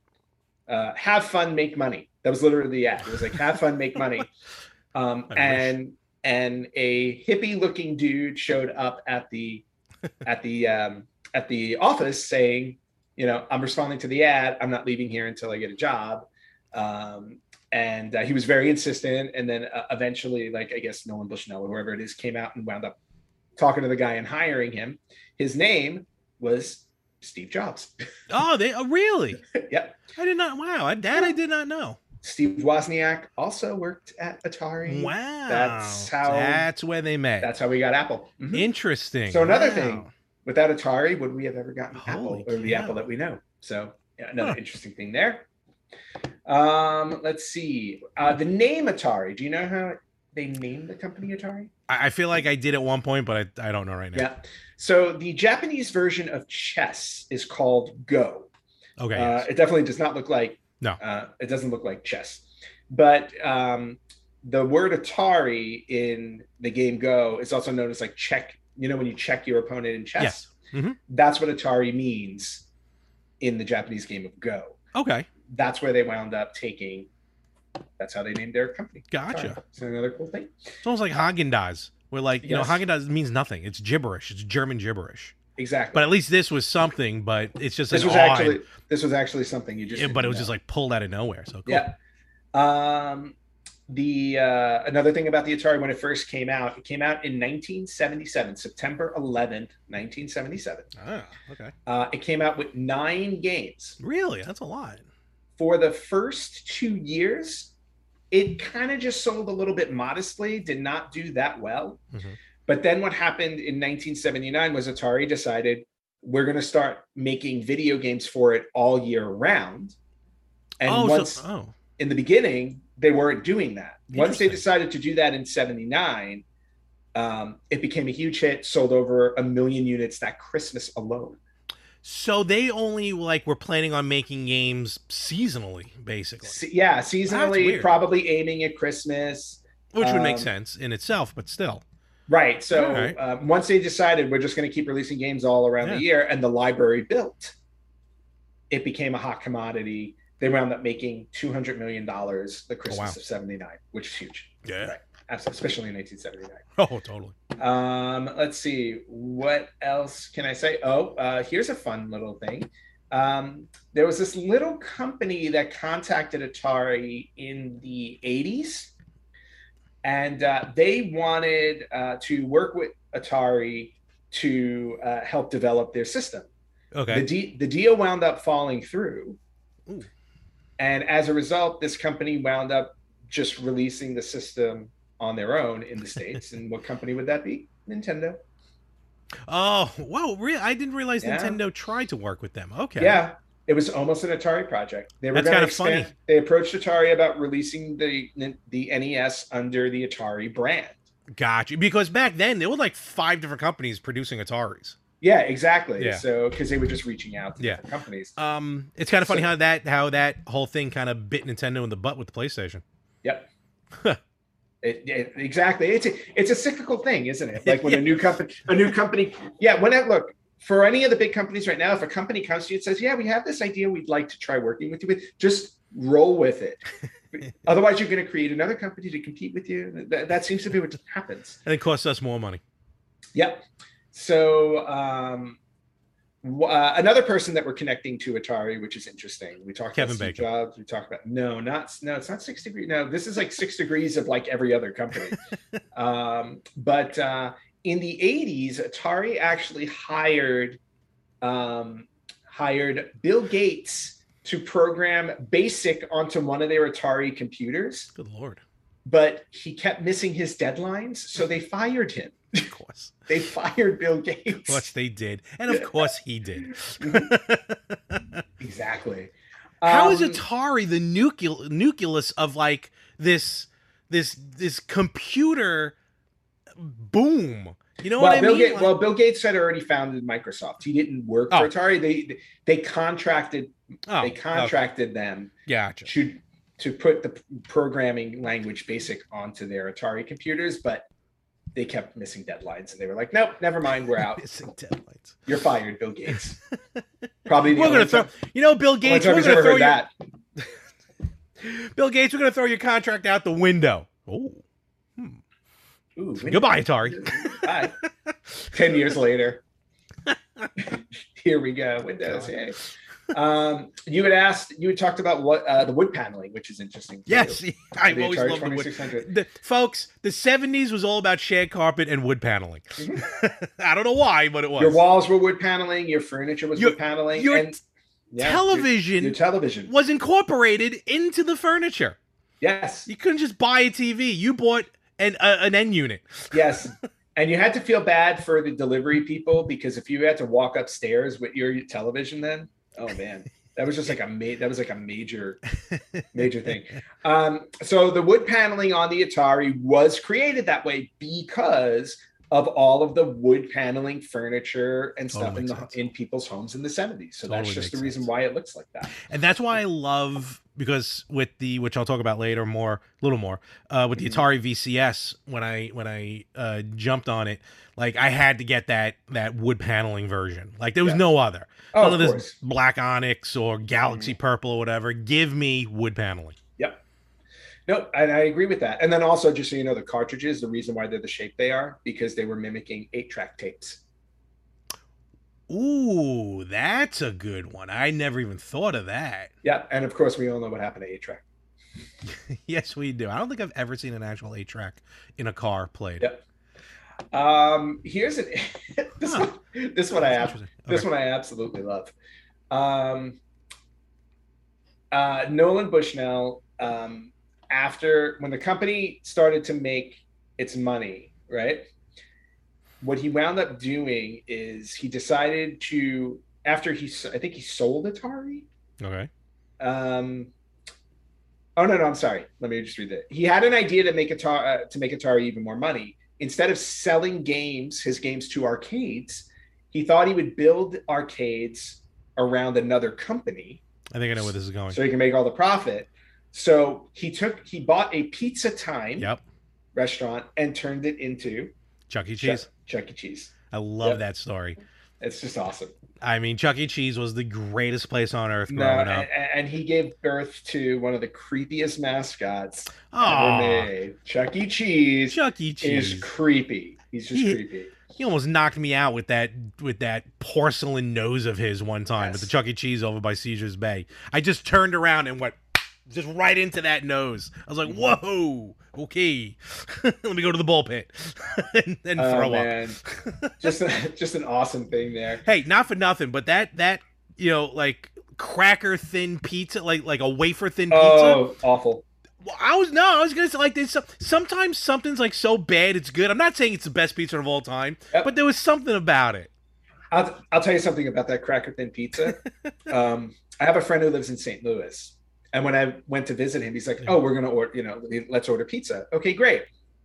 [SPEAKER 2] uh, "Have fun, make money." That was literally the ad. It was like, "Have fun, make money." Um,
[SPEAKER 1] I wish.
[SPEAKER 2] and and a hippie-looking dude showed up at the at the um, at the office saying, "You know, I'm responding to the ad. I'm not leaving here until I get a job." Um, and uh, he was very insistent and then uh, eventually like i guess nolan bushnell or whoever it is came out and wound up talking to the guy and hiring him. His name was steve jobs.
[SPEAKER 1] Oh they oh, really?
[SPEAKER 2] Yep.
[SPEAKER 1] I did not wow I, that i did not know.
[SPEAKER 2] Steve wozniak also worked at atari.
[SPEAKER 1] Wow.
[SPEAKER 2] That's how-
[SPEAKER 1] that's where they met.
[SPEAKER 2] That's how we got apple. Mhm.
[SPEAKER 1] interesting.
[SPEAKER 2] So another
[SPEAKER 1] Wow.
[SPEAKER 2] thing, without atari would we have ever gotten
[SPEAKER 1] Holy
[SPEAKER 2] apple or the apple that we know so yeah, another
[SPEAKER 1] Huh.
[SPEAKER 2] interesting thing there Um, let's see. Uh, the name Atari. Do you know how they named the company Atari?
[SPEAKER 1] I, I feel like I did at one point, but I, I don't know right now.
[SPEAKER 2] Yeah. So the Japanese version of chess is called Go.
[SPEAKER 1] Okay.
[SPEAKER 2] Uh,
[SPEAKER 1] yes.
[SPEAKER 2] It definitely does not look like.
[SPEAKER 1] No.
[SPEAKER 2] Uh, it doesn't look like chess, but um, the word Atari in the game Go is also known as like check. You know when you check your opponent in chess.
[SPEAKER 1] Yes. Mhm.
[SPEAKER 2] That's what Atari means in the Japanese game of Go.
[SPEAKER 1] Okay.
[SPEAKER 2] That's where they wound up taking. That's how they named their company.
[SPEAKER 1] Gotcha.
[SPEAKER 2] It's another cool thing.
[SPEAKER 1] It's almost like Häagen-Dazs, where like you
[SPEAKER 2] Yes.
[SPEAKER 1] know Häagen-Dazs means nothing. It's gibberish. It's German gibberish.
[SPEAKER 2] Exactly.
[SPEAKER 1] But at least this was something. But it's just
[SPEAKER 2] this was actually this was actually something you just.
[SPEAKER 1] yeah, but it was
[SPEAKER 2] know.
[SPEAKER 1] just like pulled out of nowhere. So cool.
[SPEAKER 2] Yeah. Um, the uh, another thing about the Atari when it first came out, it came out in 1977, September 11th, 1977.
[SPEAKER 1] Ah, okay.
[SPEAKER 2] Uh, it came out with nine games.
[SPEAKER 1] Really, that's a lot.
[SPEAKER 2] For the first two years, it kind of just sold a little bit modestly, did not do that well.
[SPEAKER 1] Mhm.
[SPEAKER 2] But then what happened in 1979 was Atari decided we're going to start making video games for it all year round. And
[SPEAKER 1] oh,
[SPEAKER 2] once
[SPEAKER 1] so, oh,
[SPEAKER 2] in the beginning they weren't doing that once they decided to do that in 79 um, it became a huge hit sold over a million units that christmas alone
[SPEAKER 1] so they only like were planning on making games seasonally, basically,
[SPEAKER 2] Se- yeah seasonally probably aiming at christmas
[SPEAKER 1] which would make
[SPEAKER 2] Um,
[SPEAKER 1] sense in itself, but still.
[SPEAKER 2] right so
[SPEAKER 1] right.
[SPEAKER 2] um, once they decided we're just going to keep releasing games all around
[SPEAKER 1] Yeah.
[SPEAKER 2] the year and the library built it became a hot commodity they wound up making 200 million dollars the christmas
[SPEAKER 1] Oh, wow.
[SPEAKER 2] of 79 which is huge
[SPEAKER 1] Yeah.
[SPEAKER 2] Right. Absolutely, especially in 1979
[SPEAKER 1] Oh, totally.
[SPEAKER 2] Um, let's see. What else can I say? Oh, uh, here's a fun little thing. Um, there was this little company that contacted Atari in the 80s, and uh, they wanted uh, to work with Atari to uh, help develop their system.
[SPEAKER 1] Okay.
[SPEAKER 2] The, de- the deal wound up falling through.
[SPEAKER 1] Ooh.
[SPEAKER 2] And as a result, this company wound up just releasing the system on their own in the States. and what company would that be? Nintendo.
[SPEAKER 1] Oh, wow! Really, I didn't realize
[SPEAKER 2] Yeah.
[SPEAKER 1] Nintendo tried to work with them. Okay.
[SPEAKER 2] Yeah. It was almost an Atari project. They were
[SPEAKER 1] That's kinda
[SPEAKER 2] expand.
[SPEAKER 1] funny.
[SPEAKER 2] They approached Atari about releasing the the NES under the Atari brand.
[SPEAKER 1] Gotcha. Because back then there were like five different companies producing Ataris.
[SPEAKER 2] Yeah, exactly.
[SPEAKER 1] Yeah.
[SPEAKER 2] So because they were just reaching out to
[SPEAKER 1] Yeah.
[SPEAKER 2] different companies.
[SPEAKER 1] Um, it's kind of funny
[SPEAKER 2] So-
[SPEAKER 1] how that how that whole thing kind of bit Nintendo in the butt with the PlayStation.
[SPEAKER 2] Yep. It, it- exactly. It's a it's a cyclical thing, isn't it? Like when a new company, a new company, yeah. When I look for any of the big companies right now, if a company comes to you and says, "Yeah, we have this idea, we'd like to try working with you with," just roll with it. Otherwise, you're going to create another company to compete with you. That, that seems to be what just happens.
[SPEAKER 1] And it costs us more money.
[SPEAKER 2] Yep. So um, uh, another person that we're connecting to Atari, which is interesting. We talked
[SPEAKER 1] Kevin
[SPEAKER 2] about Steve
[SPEAKER 1] Bacon.
[SPEAKER 2] Jobs. We talked about no, not no. It's not six degrees. No, this is like six degrees of like every other company. um, but uh, in the '80s, Atari actually hired um, hired Bill Gates to program BASIC onto one of their Atari computers,
[SPEAKER 1] Good lord.
[SPEAKER 2] but he kept missing his deadlines, so they fired him.
[SPEAKER 1] Of course.
[SPEAKER 2] They fired Bill Gates.
[SPEAKER 1] Of course they did. And of course he did.
[SPEAKER 2] Exactly.
[SPEAKER 1] How is
[SPEAKER 2] Um,
[SPEAKER 1] Atari the nucleus nucleus of like this this this computer boom? You know
[SPEAKER 2] well,
[SPEAKER 1] what I
[SPEAKER 2] Bill
[SPEAKER 1] mean?
[SPEAKER 2] Gates,
[SPEAKER 1] Like-
[SPEAKER 2] well, Bill Gates had already founded Microsoft. He didn't work
[SPEAKER 1] Oh.
[SPEAKER 2] for Atari. They they contracted
[SPEAKER 1] oh,
[SPEAKER 2] they
[SPEAKER 1] okay.
[SPEAKER 2] contracted them
[SPEAKER 1] Gotcha.
[SPEAKER 2] to to put the programming language BASIC onto their Atari computers, but they kept missing deadlines, and they were like, "Nope, never mind, we're out.
[SPEAKER 1] Missing deadlines.
[SPEAKER 2] You're fired, Bill Gates." Probably
[SPEAKER 1] We're gonna throw.
[SPEAKER 2] time,
[SPEAKER 1] You know, Bill Gates. We're gonna throw your,
[SPEAKER 2] that.
[SPEAKER 1] Bill Gates. We're gonna throw your contract out the window. Oh,
[SPEAKER 2] Ooh, hmm.
[SPEAKER 1] goodbye, Atari.
[SPEAKER 2] Bye. Ten years later, here we go. Windows. Yay. Um, you had asked, you had talked about what uh, the wood paneling, which is interesting.
[SPEAKER 1] Yes, I've
[SPEAKER 2] The
[SPEAKER 1] always loved the wood.
[SPEAKER 2] 2600.
[SPEAKER 1] The, folks, the '70s was all about shag carpet and wood paneling.
[SPEAKER 2] Mhm.
[SPEAKER 1] I don't know why, but it was.
[SPEAKER 2] Your walls were wood paneling. Your furniture was
[SPEAKER 1] Your-
[SPEAKER 2] wood paneling.
[SPEAKER 1] your
[SPEAKER 2] and yeah, your-
[SPEAKER 1] television
[SPEAKER 2] Your, television.
[SPEAKER 1] was incorporated into the furniture.
[SPEAKER 2] Yes.
[SPEAKER 1] You couldn't just buy a TV. You bought an uh, an end unit.
[SPEAKER 2] Yes. And you had to feel bad for the delivery people because if you had to walk upstairs with your television, then oh man, That was just like a ma- that was like a major major thing. Um, so the wood paneling on the Atari was created that way because of all of the wood paneling furniture and
[SPEAKER 1] Totally
[SPEAKER 2] stuff in the
[SPEAKER 1] sense.
[SPEAKER 2] in people's homes in the 70s. So
[SPEAKER 1] Totally
[SPEAKER 2] that's just the reason
[SPEAKER 1] sense.
[SPEAKER 2] why it looks like that.
[SPEAKER 1] and that's why I love because with the which I'll talk about later more, a little more, uh, with the
[SPEAKER 2] Mhm.
[SPEAKER 1] Atari VCS when I when I uh, jumped on it, like I had to get that that wood paneling version. Like there was
[SPEAKER 2] Yeah.
[SPEAKER 1] no other.
[SPEAKER 2] Oh,
[SPEAKER 1] None
[SPEAKER 2] of
[SPEAKER 1] of this.
[SPEAKER 2] Mm-hmm.
[SPEAKER 1] black onyx or galaxy purple or whatever. Give me wood paneling.
[SPEAKER 2] Yep. No, and I agree with that. And then also, just so you know, the cartridges, the reason why they're the shape they are, because they were mimicking eight track tapes.
[SPEAKER 1] Ooh, that's a good one. I never even thought of that.
[SPEAKER 2] Yeah. And of course, we all know what happened to eight track.
[SPEAKER 1] yes, we do. I don't think I've ever seen an actual eight track in a car played.
[SPEAKER 2] Yep. Um, here's an this
[SPEAKER 1] Huh.
[SPEAKER 2] one. This one I
[SPEAKER 1] That's
[SPEAKER 2] have.
[SPEAKER 1] interesting.
[SPEAKER 2] This
[SPEAKER 1] Okay.
[SPEAKER 2] one I absolutely love. Um, uh, Nolan Bushnell, um, after when the company started to make its money, right? What he wound up doing is he decided to after he I think he sold Atari.
[SPEAKER 1] Okay.
[SPEAKER 2] Um, oh no, no, I'm sorry. Let me just read that. He had an idea to make Atari uh, to make Atari even more money. Instead of selling games, his games to arcades, he thought he would build arcades around another company
[SPEAKER 1] I think I know where this is going.
[SPEAKER 2] so he can make all the profit. So he took he bought a Pizza Time
[SPEAKER 1] Yep.
[SPEAKER 2] restaurant and turned it into
[SPEAKER 1] Chuck E. Cheese.
[SPEAKER 2] Chuck, Chuck E. Cheese.
[SPEAKER 1] I love
[SPEAKER 2] Yep.
[SPEAKER 1] that story.
[SPEAKER 2] It's just awesome.
[SPEAKER 1] I mean, Chuck E. Cheese was the greatest place on earth
[SPEAKER 2] No,
[SPEAKER 1] growing
[SPEAKER 2] and,
[SPEAKER 1] up.
[SPEAKER 2] and he gave birth to one of the creepiest mascots ever
[SPEAKER 1] Oh,
[SPEAKER 2] made. Chuck E. Cheese
[SPEAKER 1] Chuck E.
[SPEAKER 2] is
[SPEAKER 1] Cheese.
[SPEAKER 2] creepy. He's just
[SPEAKER 1] He-
[SPEAKER 2] creepy.
[SPEAKER 1] He almost knocked me out with that with that porcelain nose of his one time with the Chuck E. Cheese over by Caesar's Bay. I just turned around and went just right into that nose. I was like, mm. "Whoa, okay, let me go to the bull pit and, and
[SPEAKER 2] Oh,
[SPEAKER 1] throw up."
[SPEAKER 2] just just an awesome thing there.
[SPEAKER 1] Hey, not for nothing, but that that you know like cracker thin pizza, like like a wafer thin pizza.
[SPEAKER 2] Oh, awful.
[SPEAKER 1] I was no, I was gonna say like this. Sometimes something's like so bad it's good. I'm not saying it's the best pizza of all time,
[SPEAKER 2] Yep.
[SPEAKER 1] but there was something about it.
[SPEAKER 2] I'll, I'll tell you something about that cracker thin pizza. um, I have a friend who lives in St. Louis, and when I went to visit him, he's like, "Oh, we're gonna order, you know, let's order pizza." Okay, great.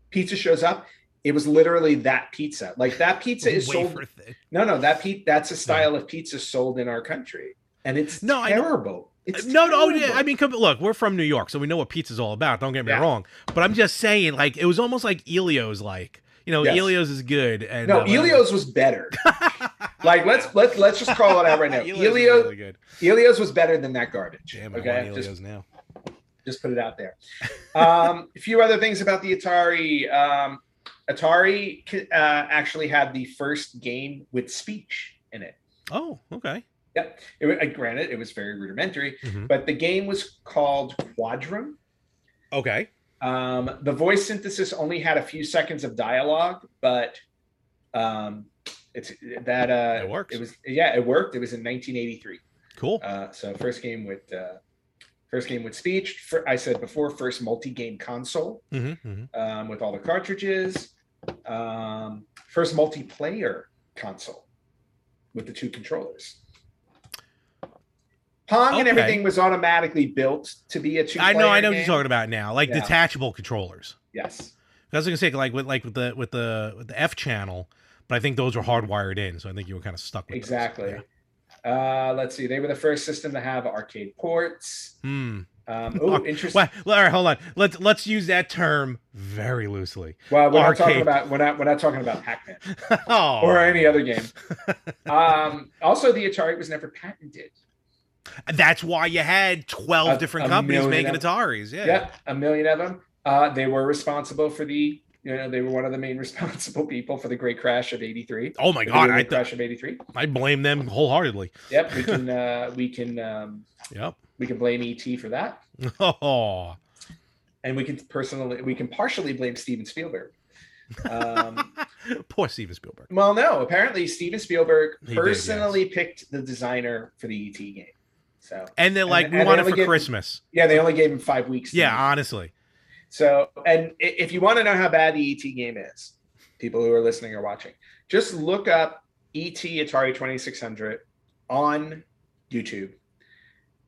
[SPEAKER 2] Pizza shows up. It was literally that pizza. Like that pizza is sold.
[SPEAKER 1] Wafer thin.
[SPEAKER 2] No, no, that pe- that's a style of pizza sold in our country, and it's
[SPEAKER 1] No, I
[SPEAKER 2] terrible. It's
[SPEAKER 1] no, no, yeah. I mean, look, we're from New York, so we know what pizza's all about. Don't get me
[SPEAKER 2] Yeah.
[SPEAKER 1] wrong, but I'm just saying, like, it was almost like Elio's. Like, you know,
[SPEAKER 2] Yes.
[SPEAKER 1] Elio's is good, and
[SPEAKER 2] no,
[SPEAKER 1] uh,
[SPEAKER 2] Elio's was better. like let's let's let's just call it out right now. Elio
[SPEAKER 1] really.
[SPEAKER 2] Elio's was better than that garbage.
[SPEAKER 1] Damn, I
[SPEAKER 2] okay, just
[SPEAKER 1] now.
[SPEAKER 2] just put it out there. Um, a few other things about the Atari. Um, Atari uh, actually had the first game with speech in it.
[SPEAKER 1] Oh, okay.
[SPEAKER 2] Yep. It, uh, granted, it was very rudimentary,
[SPEAKER 1] Mhm.
[SPEAKER 2] but the game was called Quadrun.
[SPEAKER 1] Okay.
[SPEAKER 2] Um, the voice synthesis only had a few seconds of dialogue, but um, it's that uh,
[SPEAKER 1] It works.
[SPEAKER 2] It was yeah, it worked. It was in 1983.
[SPEAKER 1] Cool.
[SPEAKER 2] Uh, so first game with uh, first game with speech. For, I said before, first multi-game console
[SPEAKER 1] Mm-hmm, mm-hmm.
[SPEAKER 2] um, with all the cartridges. Um, first multiplayer console with the two controllers. Pong and everything was automatically built to be a two.
[SPEAKER 1] I know, I know what you're talking about now, like
[SPEAKER 2] Yeah.
[SPEAKER 1] detachable controllers.
[SPEAKER 2] Yes.
[SPEAKER 1] I was gonna say like with like with the with the with the F channel, but I think those were hardwired in, so I think you were kind of stuck with.
[SPEAKER 2] Exactly.
[SPEAKER 1] Yeah.
[SPEAKER 2] Uh, let's see. They were the first system to have arcade ports.
[SPEAKER 1] Hmm.
[SPEAKER 2] Um, oh, interesting.
[SPEAKER 1] Well, all right, hold on. Let's let's use that term very loosely.
[SPEAKER 2] Well, we're not talking about we're not we're not talking about Pac-Man
[SPEAKER 1] oh,
[SPEAKER 2] or any other game. um, also, the Atari was never patented.
[SPEAKER 1] that's why you had twelve
[SPEAKER 2] A-
[SPEAKER 1] different
[SPEAKER 2] a
[SPEAKER 1] companies making Ataris. Yeah.
[SPEAKER 2] Yeah, a million of them. Uh, they were responsible for the you know they were one of the main responsible people for the Great Crash of '83.
[SPEAKER 1] Oh my god, I th-
[SPEAKER 2] Crash of '83.
[SPEAKER 1] I blame them wholeheartedly.
[SPEAKER 2] Yep, we can uh, we can um,
[SPEAKER 1] Yep.
[SPEAKER 2] we can blame ET for that,
[SPEAKER 1] Oh.
[SPEAKER 2] and we can personally we can partially blame Steven Spielberg. Um,
[SPEAKER 1] Poor Steven Spielberg.
[SPEAKER 2] Well, no. Apparently, Steven Spielberg
[SPEAKER 1] He did,
[SPEAKER 2] personally picked the designer for the ET game. So
[SPEAKER 1] And they're like,
[SPEAKER 2] And-
[SPEAKER 1] we
[SPEAKER 2] and
[SPEAKER 1] want it for
[SPEAKER 2] gave-
[SPEAKER 1] Christmas.
[SPEAKER 2] yeah, they only gave him five weeks.
[SPEAKER 1] Yeah, honestly.
[SPEAKER 2] So, and if you want to know how bad the ET game is, people who are listening or watching, just look up ET Atari Twenty Six Hundred on YouTube,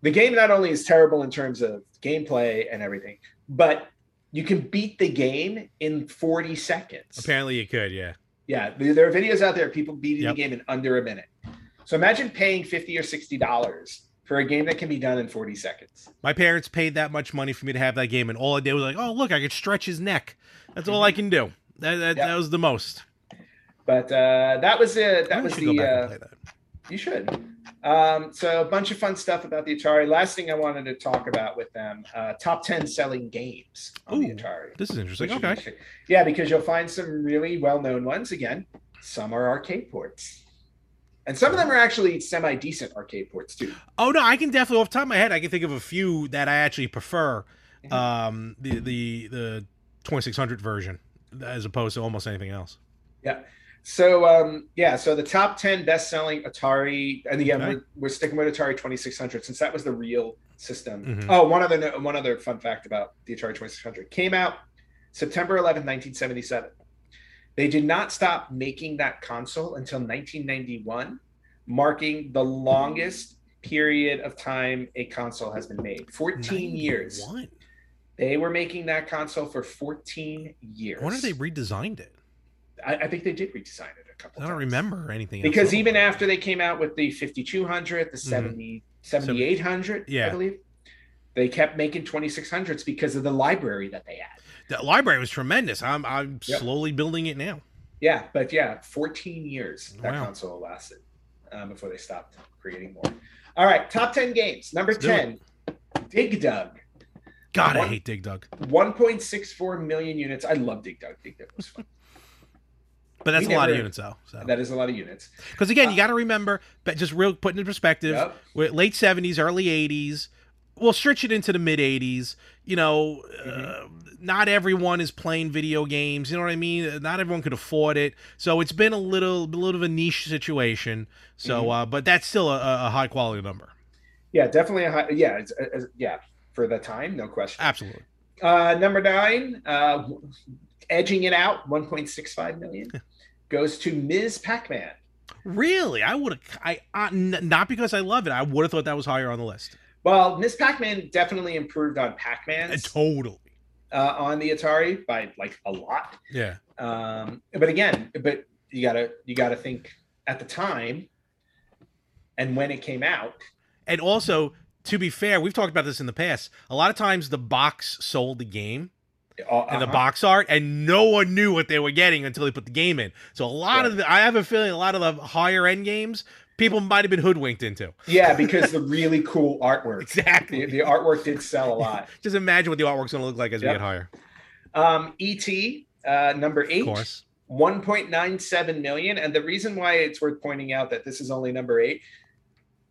[SPEAKER 2] the game not only is terrible in terms of gameplay and everything, but you can beat the game in 40 seconds.
[SPEAKER 1] Apparently, you could. Yeah.
[SPEAKER 2] Yeah, there are videos out there of people beating
[SPEAKER 1] Yep.
[SPEAKER 2] the game in under a minute. So imagine paying 50 or 60 dollars for a game that can be done in 40 seconds.
[SPEAKER 1] My parents paid that much money for me to have that game, and all I did was like, "Oh, look, I could stretch his neck. That's all I can do." That that,
[SPEAKER 2] Yep.
[SPEAKER 1] that was the most.
[SPEAKER 2] But uh, that was it. That was the.
[SPEAKER 1] go back and
[SPEAKER 2] Uh,
[SPEAKER 1] that.
[SPEAKER 2] you should. Um, so a bunch of fun stuff about the Atari. Last thing I wanted to talk about with them: uh, top 10 selling games on the Atari.
[SPEAKER 1] This is interesting. Okay.
[SPEAKER 2] interesting. Yeah, because you'll find some really well-known ones. Again, some are arcade ports, and some of them are actually semi-decent arcade ports too.
[SPEAKER 1] Oh no, I can definitely off the top of my head, I can think of a few that I actually prefer.
[SPEAKER 2] Mhm.
[SPEAKER 1] Um, the the the 2600 version as opposed to almost anything else. Yeah.
[SPEAKER 2] So um, yeah, so the top ten best-selling Atari, and again,
[SPEAKER 1] Okay.
[SPEAKER 2] we're, we're sticking with Atari 2600 since that was the real system.
[SPEAKER 1] Mhm.
[SPEAKER 2] Oh, one other one other fun fact about the Atari 2600 came out September 11, 1977. They did not stop making that console until 1991, marking the longest period of time a console has been made. 14 years.
[SPEAKER 1] 91.
[SPEAKER 2] They were making that console for 14 years.
[SPEAKER 1] I wonder if they redesigned it.
[SPEAKER 2] I, I think they did redesign it a couple
[SPEAKER 1] I don't
[SPEAKER 2] times.
[SPEAKER 1] remember anything
[SPEAKER 2] because even after they came out with the 5200 the 70 7800
[SPEAKER 1] Mm-hmm. Yeah.
[SPEAKER 2] i believe they kept making 2600s because of the library that they had
[SPEAKER 1] the library was tremendous. I'm I'm
[SPEAKER 2] Yep.
[SPEAKER 1] slowly building it now.
[SPEAKER 2] yeah but yeah 14 years that
[SPEAKER 1] Wow.
[SPEAKER 2] console lasted um, before they stopped creating more all right top 10 games number
[SPEAKER 1] Let's
[SPEAKER 2] 10 dig dug
[SPEAKER 1] God, I hate Dig Dug.
[SPEAKER 2] 1.64 million units i love dig dug dig dug was fun
[SPEAKER 1] But that's
[SPEAKER 2] We
[SPEAKER 1] a lot of units though. So
[SPEAKER 2] that is a lot of units
[SPEAKER 1] because again,
[SPEAKER 2] Uh,
[SPEAKER 1] you got to remember, but just real put into perspective,
[SPEAKER 2] Yep.
[SPEAKER 1] late seventies, early eighties. We'll stretch it into the mid '80s. You know, uh,
[SPEAKER 2] Mm-hmm.
[SPEAKER 1] not everyone is playing video games. You know what I mean? Not everyone could afford it, so it's been a little, a little of a niche situation. So,
[SPEAKER 2] Mhm.
[SPEAKER 1] uh, but that's still a, a high quality number.
[SPEAKER 2] yeah definitely a high yeah it's, it's- yeah for the time no question
[SPEAKER 1] Absolutely.
[SPEAKER 2] Uh, number nine, uh, edging it out, 1.65 million, goes to Ms. Pac-Man.
[SPEAKER 1] Really, I would have. I uh, n- not because I love it. I would have thought that was higher on the list.
[SPEAKER 2] Well, Miss Pac-Man definitely improved on Pac-Man's
[SPEAKER 1] totally.
[SPEAKER 2] uh, on the Atari by like a lot.
[SPEAKER 1] Yeah.
[SPEAKER 2] Um, but again, but you gotta you gotta think at the time and when it came out.
[SPEAKER 1] And also, to be fair, we've talked about this in the past. A lot of times, the box sold the game
[SPEAKER 2] uh,
[SPEAKER 1] and the
[SPEAKER 2] uh-huh.
[SPEAKER 1] box art, and no one knew what they were getting until they put the game in. So a lot of the, I have a feeling a lot of the higher end games, people might have been hoodwinked into.
[SPEAKER 2] Yeah, because the really cool artwork.
[SPEAKER 1] Exactly.
[SPEAKER 2] The, the artwork did sell a lot.
[SPEAKER 1] Just imagine what the artwork's going to look like as we get higher.
[SPEAKER 2] Um, E.T. Uh, number
[SPEAKER 1] Of
[SPEAKER 2] eight.
[SPEAKER 1] course.
[SPEAKER 2] 1.97 million and the reason why it's worth pointing out that this is only number eight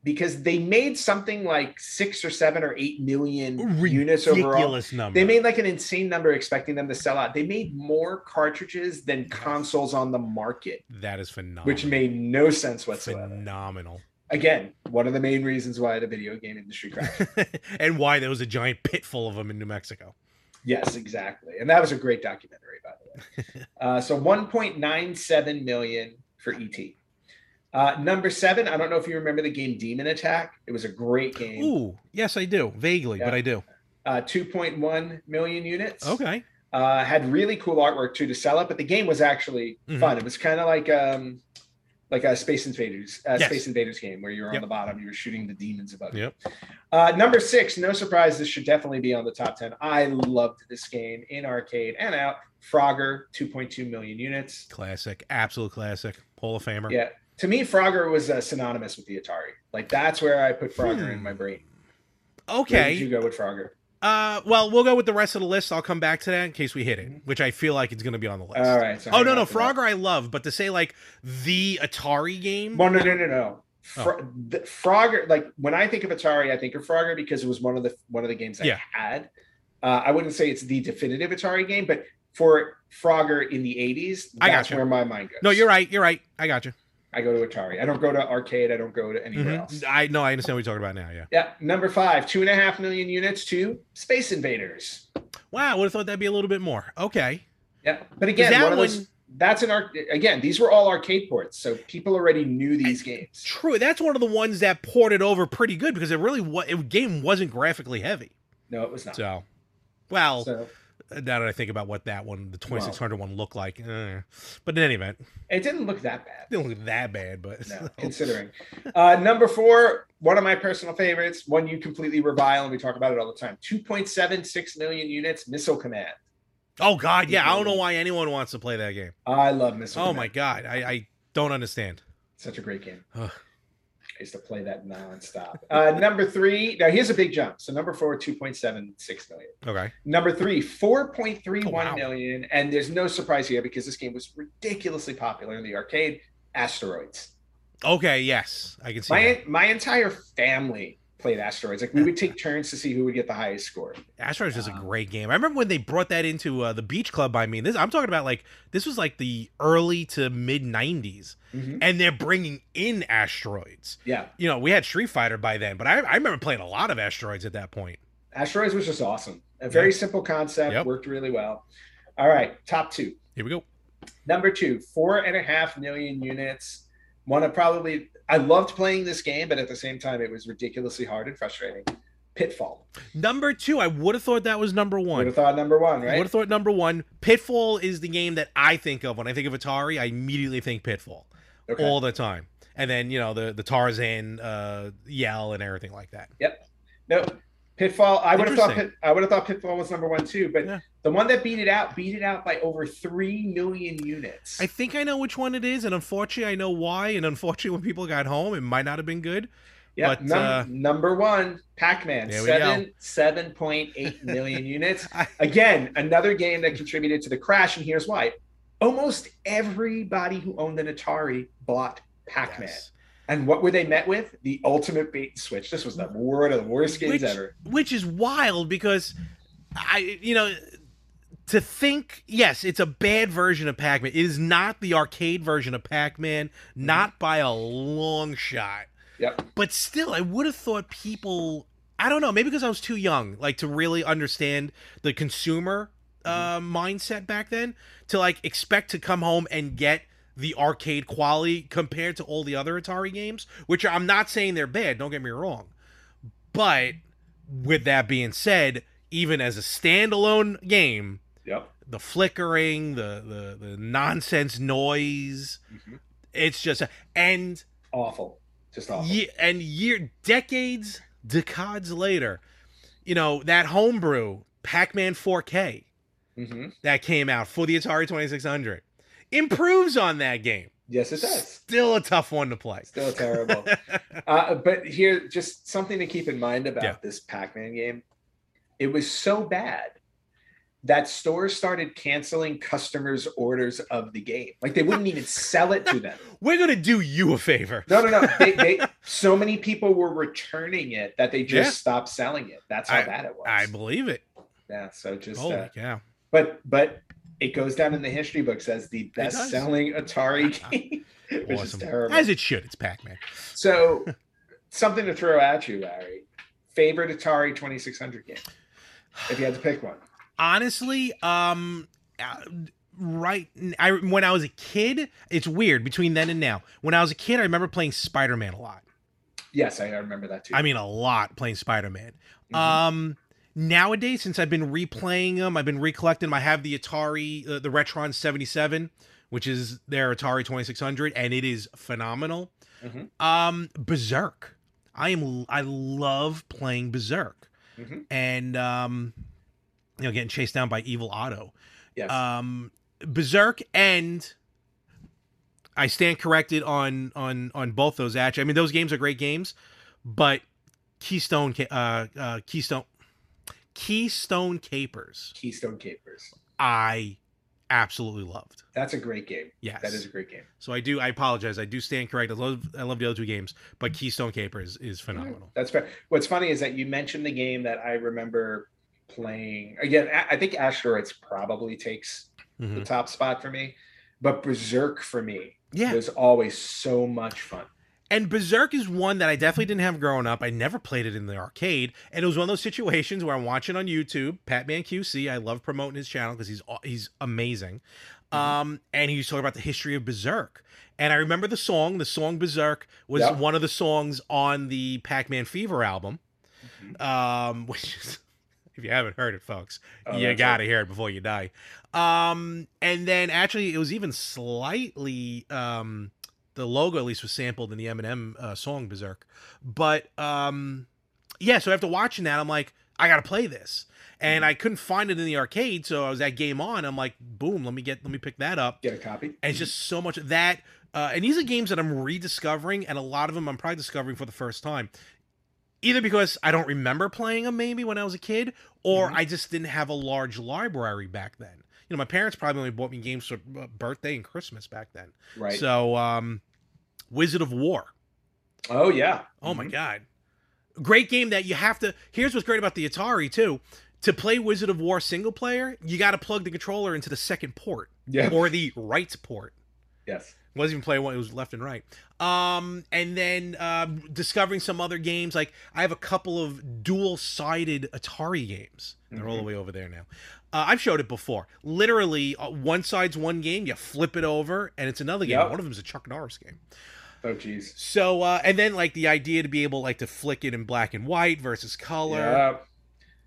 [SPEAKER 2] because they made something like six or seven or eight million units overall
[SPEAKER 1] Ridiculous number.
[SPEAKER 2] they made like an insane number expecting them to sell out they made more cartridges than consoles on the market
[SPEAKER 1] that is phenomenal.
[SPEAKER 2] which made no sense whatsoever
[SPEAKER 1] phenomenal.
[SPEAKER 2] again one of the main reasons why the video game industry crashed
[SPEAKER 1] and why there was a giant pit full of them in New Mexico.
[SPEAKER 2] Yes, exactly. And that was a great documentary, by the way. uh, so 1.97 million for ET. Uh, number seven, I don't know if you remember the game Demon Attack. It was a great game.
[SPEAKER 1] Ooh, yes, I do. Vaguely, but I do.
[SPEAKER 2] Uh, 2.1 million units.
[SPEAKER 1] Okay.
[SPEAKER 2] Uh, had really cool artwork too to sell it, but the game was actually
[SPEAKER 1] Mhm.
[SPEAKER 2] fun. It was kind of like um, like a Space Invaders, uh,
[SPEAKER 1] Yes.
[SPEAKER 2] Space Invaders game where you're on
[SPEAKER 1] Yep.
[SPEAKER 2] the bottom, you were shooting the demons above. you.
[SPEAKER 1] Yep.
[SPEAKER 2] Uh, number six, no surprise, this should definitely be on the top 10. I loved this game in arcade and out. Frogger, 2.2 million units.
[SPEAKER 1] Classic. Absolute classic. Hall of Famer.
[SPEAKER 2] Yeah. To me, Frogger was uh, synonymous with the Atari. Like, that's where I put Frogger in
[SPEAKER 1] Hmm.
[SPEAKER 2] my brain.
[SPEAKER 1] Okay.
[SPEAKER 2] did you go with Frogger?
[SPEAKER 1] Uh, well, we'll go with the rest of the list. I'll come back to that in case we hit it, which I feel like it's going to be on the list.
[SPEAKER 2] All right. so
[SPEAKER 1] Oh no, no. Frogger I love, but to say like the Atari game,
[SPEAKER 2] Well, no, no, no, no.
[SPEAKER 1] Oh.
[SPEAKER 2] The Frogger, like when I think of Atari, I think of Frogger because it was one of the one of the games I
[SPEAKER 1] Yeah.
[SPEAKER 2] had. Uh, I wouldn't say it's the definitive Atari game, but for Frogger in the '80s,
[SPEAKER 1] I
[SPEAKER 2] that's
[SPEAKER 1] gotcha.
[SPEAKER 2] where my mind goes.
[SPEAKER 1] no, you're right, you're right. I got you.
[SPEAKER 2] I go to Atari. I don't go to arcade. I don't go to anywhere else.
[SPEAKER 1] Mhm. I know. I understand what you're talking about now. Yeah.
[SPEAKER 2] Yeah, number five, two and a half million units to Space Invaders.
[SPEAKER 1] Wow, I would have thought that'd be a little bit more. Okay.
[SPEAKER 2] Yeah, but again,
[SPEAKER 1] that
[SPEAKER 2] one of
[SPEAKER 1] one-
[SPEAKER 2] those that's an arc. Again, these were all arcade ports, so people already knew these games.
[SPEAKER 1] True. That's one of the ones that ported over pretty good because it really was. It, game wasn't graphically heavy.
[SPEAKER 2] No, it was not.
[SPEAKER 1] So, well,
[SPEAKER 2] So
[SPEAKER 1] now that I think about what that one, the 2600 one, looked like, eh. but in any event, it
[SPEAKER 2] didn't look that bad.
[SPEAKER 1] didn't look that bad. But
[SPEAKER 2] No, considering. Uh, number four, one of my personal favorites, one you completely revile, and we talk about it all the time. 2.76 million units, Missile Command.
[SPEAKER 1] oh god, yeah, I don't know why anyone wants to play that game.
[SPEAKER 2] I love Missile
[SPEAKER 1] Oh
[SPEAKER 2] Command.
[SPEAKER 1] my god, I, I don't understand.
[SPEAKER 2] Such a great game.
[SPEAKER 1] Ugh.
[SPEAKER 2] I used to play that nonstop. Uh, number three, now here's a big jump. So number four, 2.76 million.
[SPEAKER 1] Okay,
[SPEAKER 2] Number three, 4.31
[SPEAKER 1] Oh, wow.
[SPEAKER 2] million, And there's no surprise here because this game was ridiculously popular in the arcade. Asteroids.
[SPEAKER 1] okay, yes, I can see.
[SPEAKER 2] My
[SPEAKER 1] that.
[SPEAKER 2] my entire family played Asteroids. Like we would take turns to see who would get the highest score.
[SPEAKER 1] Asteroids is a great game. I remember when they brought that into uh, the Beach Club. I mean, this I'm talking about like this was like the early to mid '90s,
[SPEAKER 2] Mhm.
[SPEAKER 1] and they're bringing in asteroids.
[SPEAKER 2] Yeah,
[SPEAKER 1] You know, we had Street Fighter by then, but I, I remember playing a lot of asteroids at that point.
[SPEAKER 2] Asteroids was just awesome. A very simple concept,
[SPEAKER 1] Yep.
[SPEAKER 2] worked really well. All right, top two.
[SPEAKER 1] Here we go.
[SPEAKER 2] Number two, four and a half million units. One of probably I loved playing this game, but at the same time, it was ridiculously hard and frustrating. Pitfall.
[SPEAKER 1] Number two, I would have thought that was number one.
[SPEAKER 2] Would have thought number one,
[SPEAKER 1] I
[SPEAKER 2] right?
[SPEAKER 1] would have thought number one. Pitfall is the game that I think of when I think of Atari. I immediately think Pitfall
[SPEAKER 2] Okay.
[SPEAKER 1] all the time, and then you know the the Tarzan uh, yell and everything like that. Yep.
[SPEAKER 2] No, Pitfall. I would have thought Pit, I would have thought Pitfall was number one too, but
[SPEAKER 1] Yeah.
[SPEAKER 2] the one that beat it out beat it out by over three million units.
[SPEAKER 1] I think I know which one it is, and unfortunately, I know why. And unfortunately, when people got home, it might not have been good.
[SPEAKER 2] yeah,
[SPEAKER 1] but,
[SPEAKER 2] num-
[SPEAKER 1] uh,
[SPEAKER 2] number one, Pac-Man, seven seven point eight million units.
[SPEAKER 1] I-
[SPEAKER 2] Again, another game that contributed to the crash, and here's why: almost everybody who owned an Atari bought Pac-Man.
[SPEAKER 1] Yes.
[SPEAKER 2] And what were they met with? The ultimate bait and switch. This was the one of the worst games
[SPEAKER 1] Which-
[SPEAKER 2] ever.
[SPEAKER 1] which is wild because I, you know, to think, yes, it's a bad version of Pac Man. It is not the arcade version of Pac Man, not by a long shot.
[SPEAKER 2] Yep.
[SPEAKER 1] But still, I would have thought people, I don't know, maybe because I was too young, like to really understand the consumer uh, mindset back then, to like expect to come home and get the arcade quality compared to all the other Atari games, which I'm not saying they're bad, don't get me wrong. But with that being said, even as a standalone game,
[SPEAKER 2] Yep.
[SPEAKER 1] the flickering, the the, the nonsense noise,
[SPEAKER 2] Mhm.
[SPEAKER 1] it's just and
[SPEAKER 2] Awful. Just awful.
[SPEAKER 1] ye- and year decades decades later, you know that homebrew Pac-Man 4K
[SPEAKER 2] hmm
[SPEAKER 1] that came out for the Atari 2600 improves on that game.
[SPEAKER 2] Yes, it does.
[SPEAKER 1] Still a tough one to play.
[SPEAKER 2] Still terrible. uh, but here, just something to keep in mind about
[SPEAKER 1] Yeah.
[SPEAKER 2] this Pac-Man game. It was so bad that stores started canceling customers' orders of the game. Like they wouldn't even sell it to them.
[SPEAKER 1] We're gonna do you a favor.
[SPEAKER 2] No, no, no. They, they, so many people were returning it that they just
[SPEAKER 1] Yeah.
[SPEAKER 2] stopped selling it. That's how
[SPEAKER 1] I-
[SPEAKER 2] bad it was.
[SPEAKER 1] I believe it.
[SPEAKER 2] yeah. So just,
[SPEAKER 1] Holy
[SPEAKER 2] uh,
[SPEAKER 1] cow!
[SPEAKER 2] but but it goes down in the history books as the best-selling Atari game, which
[SPEAKER 1] Awesome.
[SPEAKER 2] is terrible.
[SPEAKER 1] As it should. It's Pac-Man.
[SPEAKER 2] So, something to throw at you, Larry. Favorite Atari 2600 game? If you had to pick one.
[SPEAKER 1] honestly um uh, right i when i was a kid it's weird between then and now when i was a kid i remember playing spider-man a lot
[SPEAKER 2] Yes, I remember that too.
[SPEAKER 1] i mean a lot playing spider-man
[SPEAKER 2] Mhm.
[SPEAKER 1] um nowadays since i've been replaying them i've been recollecting them i have the atari uh, the retron 77 which is their atari 2600 and it is phenomenal
[SPEAKER 2] Mhm.
[SPEAKER 1] um berserk i am i love playing berserk
[SPEAKER 2] Mhm.
[SPEAKER 1] and um you know getting chased down by evil otto
[SPEAKER 2] yes.
[SPEAKER 1] um berserk and i stand corrected on on on both those actually i mean those games are great games but keystone uh uh keystone keystone kapers
[SPEAKER 2] Keystone Kapers.
[SPEAKER 1] i absolutely loved
[SPEAKER 2] That's a great game.
[SPEAKER 1] yes
[SPEAKER 2] That is a great game.
[SPEAKER 1] so i do i apologize i do stand correct i love i love the other two games but keystone kapers is phenomenal
[SPEAKER 2] That's fair. What's funny is that you mentioned the game that I remember playing. Again, I think Asteroids probably takes the
[SPEAKER 1] Mhm.
[SPEAKER 2] top spot for me, but Berserk for me
[SPEAKER 1] yeah
[SPEAKER 2] was always so much fun.
[SPEAKER 1] And Berserk is one that I definitely didn't have growing up. I never played it in the arcade, and it was one of those situations where I'm watching on YouTube, Patman QC. I love promoting his channel because he's he's amazing. Um, and he was talking about the history of Berserk. And I remember the song. The song Berserk was
[SPEAKER 2] Yep.
[SPEAKER 1] one of the songs on the Pac-Man Fever album.
[SPEAKER 2] Mhm.
[SPEAKER 1] Um, which is, if you haven't heard it, folks,
[SPEAKER 2] Oh,
[SPEAKER 1] you gotta hear it before you die. Um, and then actually, it was even slightly um, the logo at least was sampled in the Eminem uh, song Berserk. But um, yeah, so after watching that, I'm like, I gotta play this, and I couldn't find it in the arcade, so I was at Game On. I'm like, boom, let me get, let me pick that up.
[SPEAKER 2] Get a copy.
[SPEAKER 1] And it's just so much that, uh, and these are games that I'm rediscovering, and a lot of them I'm probably discovering for the first time. Either because I don't remember playing them maybe when I was a kid, or
[SPEAKER 2] Mhm.
[SPEAKER 1] I just didn't have a large library back then. Know, my parents probably only bought me games for uh, birthday and Christmas back then.
[SPEAKER 2] right.
[SPEAKER 1] So, um, Wizard of Wor.
[SPEAKER 2] oh yeah.
[SPEAKER 1] Oh my
[SPEAKER 2] Mhm.
[SPEAKER 1] god. Great game that you have to Here's what's great about the Atari too. To play Wizard of Wor single player, you got to plug the controller into the second port
[SPEAKER 2] Yeah.
[SPEAKER 1] or the right port.
[SPEAKER 2] yes.
[SPEAKER 1] wasn't even playing one; it was left and right. Um, and then um, discovering some other games. Like I have a couple of dual-sided Atari games. They're all the
[SPEAKER 2] Mhm.
[SPEAKER 1] way over there now. Uh, I've showed it before. Literally, uh, one side's one game. You flip it over, and it's another game.
[SPEAKER 2] Yep.
[SPEAKER 1] One of them is a Chuck Norris game.
[SPEAKER 2] Oh geez.
[SPEAKER 1] So, uh, and then like the idea to be able like to flick it in black and white versus color.
[SPEAKER 2] Yeah.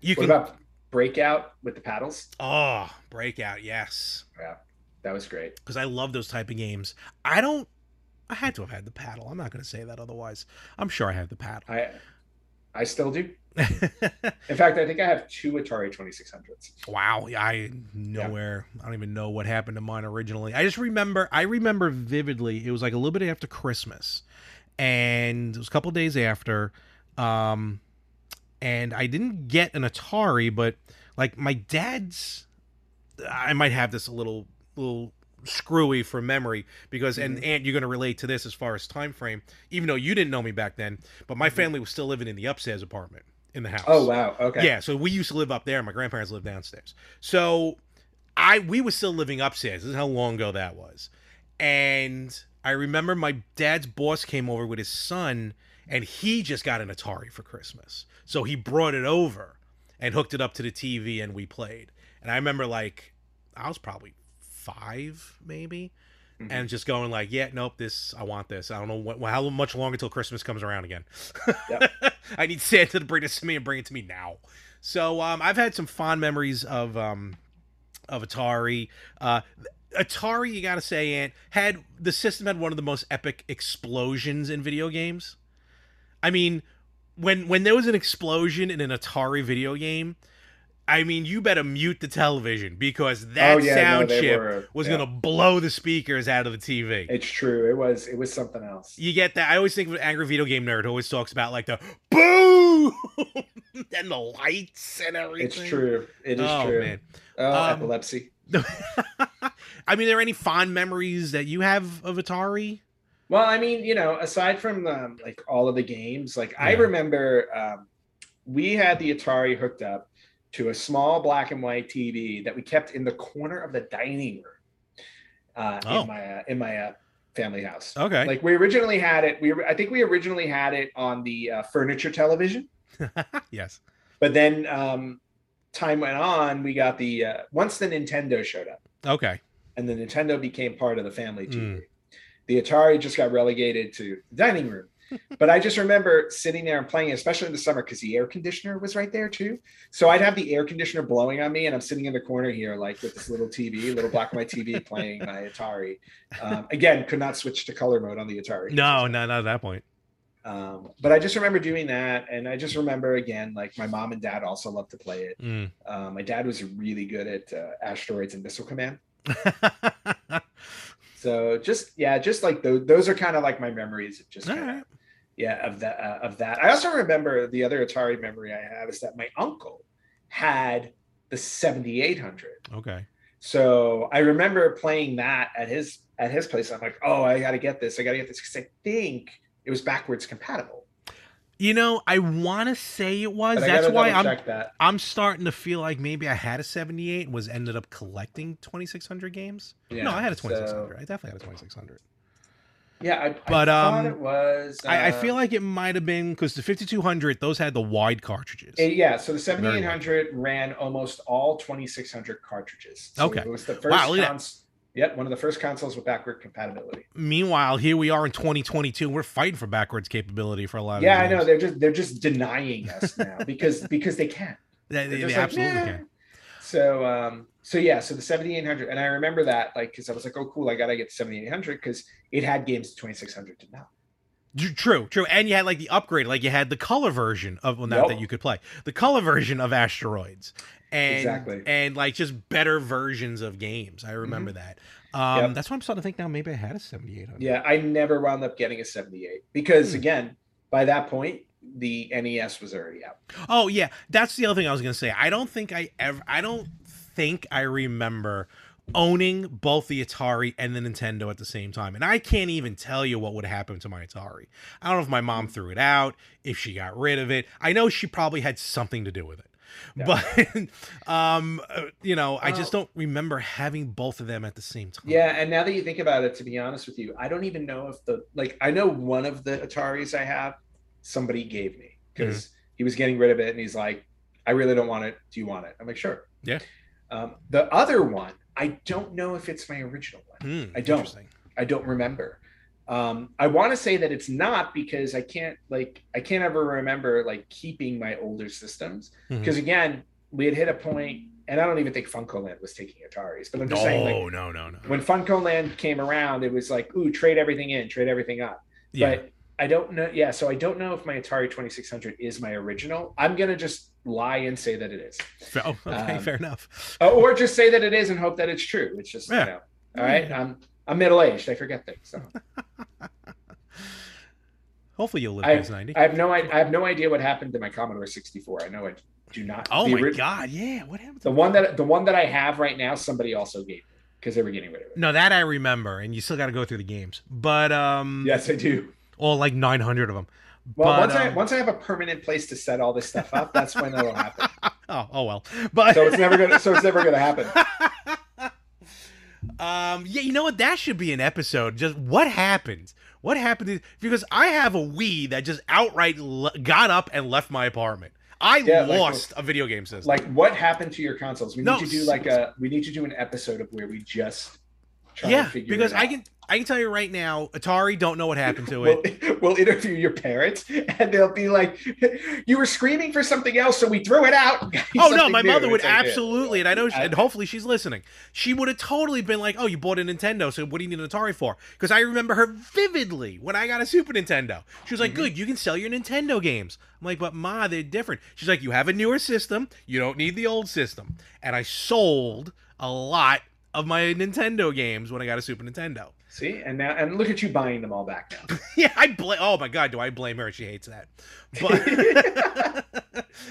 [SPEAKER 1] You
[SPEAKER 2] What
[SPEAKER 1] can.
[SPEAKER 2] about breakout with the paddles?
[SPEAKER 1] oh, breakout, yes,
[SPEAKER 2] Yeah. That was great.
[SPEAKER 1] because I love those type of games. I don't. I had to have had the paddle. I'm not going to say that otherwise. I'm sure I have the paddle.
[SPEAKER 2] I I still do. In fact, I think I have two Atari 2600s.
[SPEAKER 1] wow, I nowhere. I don't even know what happened to mine originally. I just remember. I remember vividly. It was like a little bit after Christmas, and it was a couple days after. Um, and I didn't get an Atari, but like my dad's, I might have this a little little screwy from memory because and and you're going to relate to this as far as time frame even though you didn't know me back then but my
[SPEAKER 2] Mhm.
[SPEAKER 1] family was still living in the upstairs apartment in the house
[SPEAKER 2] Oh wow. Okay.
[SPEAKER 1] yeah, so we used to live up there. My grandparents lived downstairs. So I we were still living upstairs. This is how long ago that was. And I remember my dad's boss came over with his son and he just got an Atari for Christmas. So he brought it over and hooked it up to the TV and we played. And I remember like I was probably 5 maybe
[SPEAKER 2] Mhm.
[SPEAKER 1] and just going like, yeah, nope, this I want this. I don't know what, how much longer until Christmas comes around again.
[SPEAKER 2] Yep.
[SPEAKER 1] I need Santa to bring this to me and bring it to me now. So um, I've had some fond memories of um, of Atari. Uh, Atari, you gotta say, Ant had the system had one of the most epic explosions in video games. I mean, when when there was an explosion in an Atari video game, I mean, you better mute the television because that
[SPEAKER 2] Oh, yeah,
[SPEAKER 1] sound
[SPEAKER 2] they
[SPEAKER 1] chip
[SPEAKER 2] were-
[SPEAKER 1] was
[SPEAKER 2] yeah.
[SPEAKER 1] gonna blow the speakers out of the TV.
[SPEAKER 2] It's true. It was it was something else.
[SPEAKER 1] You get that? I always think of an angry video game nerd who always talks about like the boom and the lights and everything.
[SPEAKER 2] It's true. It is
[SPEAKER 1] oh
[SPEAKER 2] true.
[SPEAKER 1] man.
[SPEAKER 2] Oh,
[SPEAKER 1] Um,
[SPEAKER 2] epilepsy.
[SPEAKER 1] I mean, are there any fond memories that you have of Atari?
[SPEAKER 2] Well, I mean, you know, aside from um, like all of the games, like I remember um, we had the Atari hooked up to a small black and white TV that we kept in the corner of the dining room uh,
[SPEAKER 1] Oh.
[SPEAKER 2] in my uh, in my uh, family house.
[SPEAKER 1] Okay.
[SPEAKER 2] Like we originally had it. We I think we originally had it on the uh, furniture television,
[SPEAKER 1] yes.
[SPEAKER 2] but then um, time went on. We got the uh, once the Nintendo showed up.
[SPEAKER 1] Okay.
[SPEAKER 2] and the Nintendo became part of the family TV.
[SPEAKER 1] Mm.
[SPEAKER 2] The Atari just got relegated to the dining room. But I just remember sitting there and playing, it, especially in the summer, because the air conditioner was right there too. So I'd have the air conditioner blowing on me, and I'm sitting in the corner here, like with this little TV, little black and white TV, playing my Atari. Um, again, could not switch to color mode on the Atari.
[SPEAKER 1] No, no, not at that point.
[SPEAKER 2] Um, but I just remember doing that, and I just remember again, like my mom and dad also loved to play it.
[SPEAKER 1] Mm.
[SPEAKER 2] Um, my dad was really good at uh, asteroids and missile command. So just yeah, just like those, those are kind of like my memories of just
[SPEAKER 1] All
[SPEAKER 2] kinda-
[SPEAKER 1] right.
[SPEAKER 2] Yeah of that uh, of that. I also remember the other Atari memory I have is that my uncle had the 7800.
[SPEAKER 1] okay.
[SPEAKER 2] So I remember playing that at his at his place. I'm like, oh, I got to get this. I got to get this because I think it was backwards compatible.
[SPEAKER 1] You know, I want to say it was. That's
[SPEAKER 2] gotta
[SPEAKER 1] why I'm
[SPEAKER 2] that.
[SPEAKER 1] I'm starting to feel like maybe I had a 78 and was ended up collecting 2600 games.
[SPEAKER 2] Yeah,
[SPEAKER 1] no, I had a
[SPEAKER 2] so-
[SPEAKER 1] 2600. I definitely had a 2600.
[SPEAKER 2] Yeah, I,
[SPEAKER 1] But,
[SPEAKER 2] I thought
[SPEAKER 1] um,
[SPEAKER 2] it was.
[SPEAKER 1] I, I
[SPEAKER 2] uh,
[SPEAKER 1] feel like it might have been because the 5200 those had the wide cartridges.
[SPEAKER 2] It- yeah, so the
[SPEAKER 1] Very
[SPEAKER 2] 7800 ran almost all 2600 cartridges. So
[SPEAKER 1] Okay.
[SPEAKER 2] It was the first
[SPEAKER 1] Wow,
[SPEAKER 2] cons- Yep, one of the first consoles with backward compatibility.
[SPEAKER 1] Meanwhile, here we are in 2022. We're fighting for backwards capability for a lot of.
[SPEAKER 2] Yeah, I know. They're just they're just denying us now because because they can.
[SPEAKER 1] They, they, they
[SPEAKER 2] like,
[SPEAKER 1] absolutely
[SPEAKER 2] "Nah."
[SPEAKER 1] can.
[SPEAKER 2] So um so yeah, so the 7800 and I remember that like cuz I was like, "Oh cool, I got to get 7800 cuz it had games 2600 did not."
[SPEAKER 1] Tr- True, true, and you had like the upgrade, like you had the color version of well, not
[SPEAKER 2] Yup.
[SPEAKER 1] that you could play the color version of Asteroids, and
[SPEAKER 2] Exactly.
[SPEAKER 1] and like just better versions of games. I remember that. Um,
[SPEAKER 2] Yep.
[SPEAKER 1] That's why I'm starting to think now. Maybe I had a 7800.
[SPEAKER 2] Yeah, I never wound up getting a 78 because
[SPEAKER 1] Hmm.
[SPEAKER 2] again, by that point the NES was already out.
[SPEAKER 1] Oh yeah, that's the other thing I was gonna say. I don't think I ever. I don't think I remember owning both the Atari and the Nintendo at the same time, and I can't even tell you what would happen to my Atari. I don't know if my mom threw it out, if she got rid of it. I know she probably had something to do with it. But um, uh, you know, I just don't remember having both of them at the same time.
[SPEAKER 2] Yeah, and now that you think about it, to be honest with you, I don't even know if the like I know one of the Ataris I have somebody gave me because
[SPEAKER 1] Mm-hmm.
[SPEAKER 2] he was getting rid of it and he's like, I really don't want it. Do you want it? I'm like, sure.
[SPEAKER 1] Yeah.
[SPEAKER 2] Um, the other one, I don't know if it's my original one.
[SPEAKER 1] Hmm,
[SPEAKER 2] I don't. I don't remember. Um, I want to say that it's not because I can't like I can't ever remember like keeping my older systems because again we had hit a point and I don't even think FuncoLand was taking Ataris, but I'm just saying like
[SPEAKER 1] No, no, no, no.
[SPEAKER 2] when FuncoLand came around, it was like, ooh, trade everything in, trade everything up.
[SPEAKER 1] yeah.
[SPEAKER 2] But I don't know. Yeah, so I don't know if my Atari 2600 is my original. I'm gonna just lie and say that it is,
[SPEAKER 1] oh, okay,
[SPEAKER 2] um,
[SPEAKER 1] fair enough.
[SPEAKER 2] Uh, or just say that it is and hope that it's true. It's just
[SPEAKER 1] Yeah.
[SPEAKER 2] you know, all right.
[SPEAKER 1] Yeah.
[SPEAKER 2] I'm I'm middle aged. I forget things. So
[SPEAKER 1] Hopefully, you'll live
[SPEAKER 2] I-
[SPEAKER 1] past 90.
[SPEAKER 2] I have no I, I have no idea what happened to my Commodore 64. I know I do not.
[SPEAKER 1] oh my god, yeah. What happened?
[SPEAKER 2] The
[SPEAKER 1] To
[SPEAKER 2] one that the one that I have right now, somebody also gave me because they were getting rid of it.
[SPEAKER 1] No, that I remember, and you still got to go through the games. But um,
[SPEAKER 2] Yes, I do.
[SPEAKER 1] All like 900 of them.
[SPEAKER 2] Well,
[SPEAKER 1] But,
[SPEAKER 2] once I
[SPEAKER 1] um,
[SPEAKER 2] once I have a permanent place to set all this stuff up, that's when it'll happen.
[SPEAKER 1] Oh, oh well. But
[SPEAKER 2] So it's never gonna. So it's never gonna happen.
[SPEAKER 1] um, yeah, you know what? That should be an episode. Just what happened? What happened? To, because I have a Wii that just outright le- got up and left my apartment. I
[SPEAKER 2] Yeah, like-
[SPEAKER 1] lost a video game system.
[SPEAKER 2] Like, what happened to your consoles? We need to do like a. We need to do an episode of where we just.
[SPEAKER 1] Yeah, because I can I can tell you right now, Atari don't know what happened to it.
[SPEAKER 2] We'll, we'll interview your parents, and they'll be like, "You were screaming for something else, so we threw it out." and got you
[SPEAKER 1] Oh no, my
[SPEAKER 2] new."
[SPEAKER 1] mother would
[SPEAKER 2] It's like, yeah.
[SPEAKER 1] absolutely, and I know, she, and hopefully she's listening. She would have totally been like, "Oh, you bought a Nintendo, so what do you need an Atari for?" Because I remember her vividly when I got a Super Nintendo. She was like,
[SPEAKER 2] Mhm.
[SPEAKER 1] "Good, you can sell your Nintendo games." I'm like, "But ma, they're different." She's like, "You have a newer system, you don't need the old system." And I sold a lot of my Nintendo games when I got a Super Nintendo.
[SPEAKER 2] See, and now, and look at you buying them all back now.
[SPEAKER 1] Yeah, I blame. Oh my god, do I blame her? She hates that. But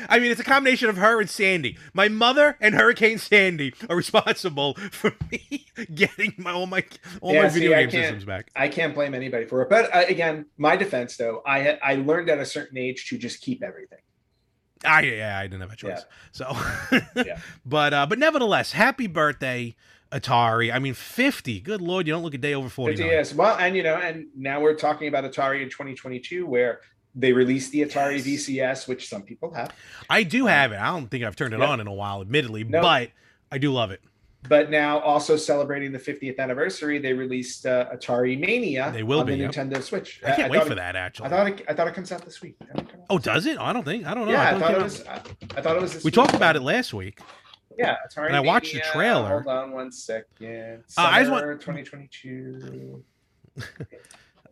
[SPEAKER 1] I mean, it's a combination of her and Sandy. My mother and Hurricane Sandy are responsible for me getting my all my all
[SPEAKER 2] Yeah,
[SPEAKER 1] my
[SPEAKER 2] see,
[SPEAKER 1] video game systems back.
[SPEAKER 2] I can't blame anybody for it. But uh, again, my defense though, I I learned at a certain age to just keep everything.
[SPEAKER 1] I yeah, I didn't have a choice. So,
[SPEAKER 2] Yeah.
[SPEAKER 1] but uh, but nevertheless, happy birthday, Atari. I mean, fifty. Good lord, you don't look a day over forty.
[SPEAKER 2] Yes. Well, and you know, and now we're talking about Atari in 2022, where they released the Atari
[SPEAKER 1] Yes.
[SPEAKER 2] VCS, which some people have.
[SPEAKER 1] I do have it. I don't think I've turned it
[SPEAKER 2] Yeah.
[SPEAKER 1] on in a while, admittedly,
[SPEAKER 2] No.
[SPEAKER 1] but I do love it.
[SPEAKER 2] But now, also celebrating the 50th anniversary, they released uh, Atari Mania
[SPEAKER 1] They will
[SPEAKER 2] on
[SPEAKER 1] be,
[SPEAKER 2] the
[SPEAKER 1] yep.
[SPEAKER 2] Nintendo Switch.
[SPEAKER 1] I can't wait for
[SPEAKER 2] it-
[SPEAKER 1] that. Actually,
[SPEAKER 2] I thought it, I thought it comes out this week.
[SPEAKER 1] Oh, does it? I don't think. I don't know.
[SPEAKER 2] yeah, I
[SPEAKER 1] thought
[SPEAKER 2] thought
[SPEAKER 1] came
[SPEAKER 2] it was. I, I thought it was. This
[SPEAKER 1] We
[SPEAKER 2] week.
[SPEAKER 1] talked about it last week.
[SPEAKER 2] Yeah, Atari.
[SPEAKER 1] And I watched the trailer.
[SPEAKER 2] Hold on one second.
[SPEAKER 1] Uh, I just want-
[SPEAKER 2] 2022.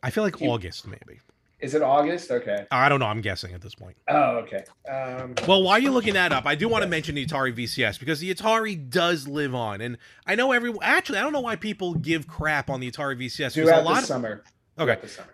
[SPEAKER 1] I feel like
[SPEAKER 2] You-
[SPEAKER 1] August, maybe.
[SPEAKER 2] Is it August? Okay.
[SPEAKER 1] I don't know. I'm guessing at this point.
[SPEAKER 2] Oh, okay. Um,
[SPEAKER 1] Well, while you're looking that up, I do want to mention the Atari VCS because the Atari does live on, and I know everyone. Actually, I don't know why people give crap on the Atari VCS because a
[SPEAKER 2] throughout
[SPEAKER 1] lot
[SPEAKER 2] the
[SPEAKER 1] of
[SPEAKER 2] summer.
[SPEAKER 1] okay
[SPEAKER 2] the summer.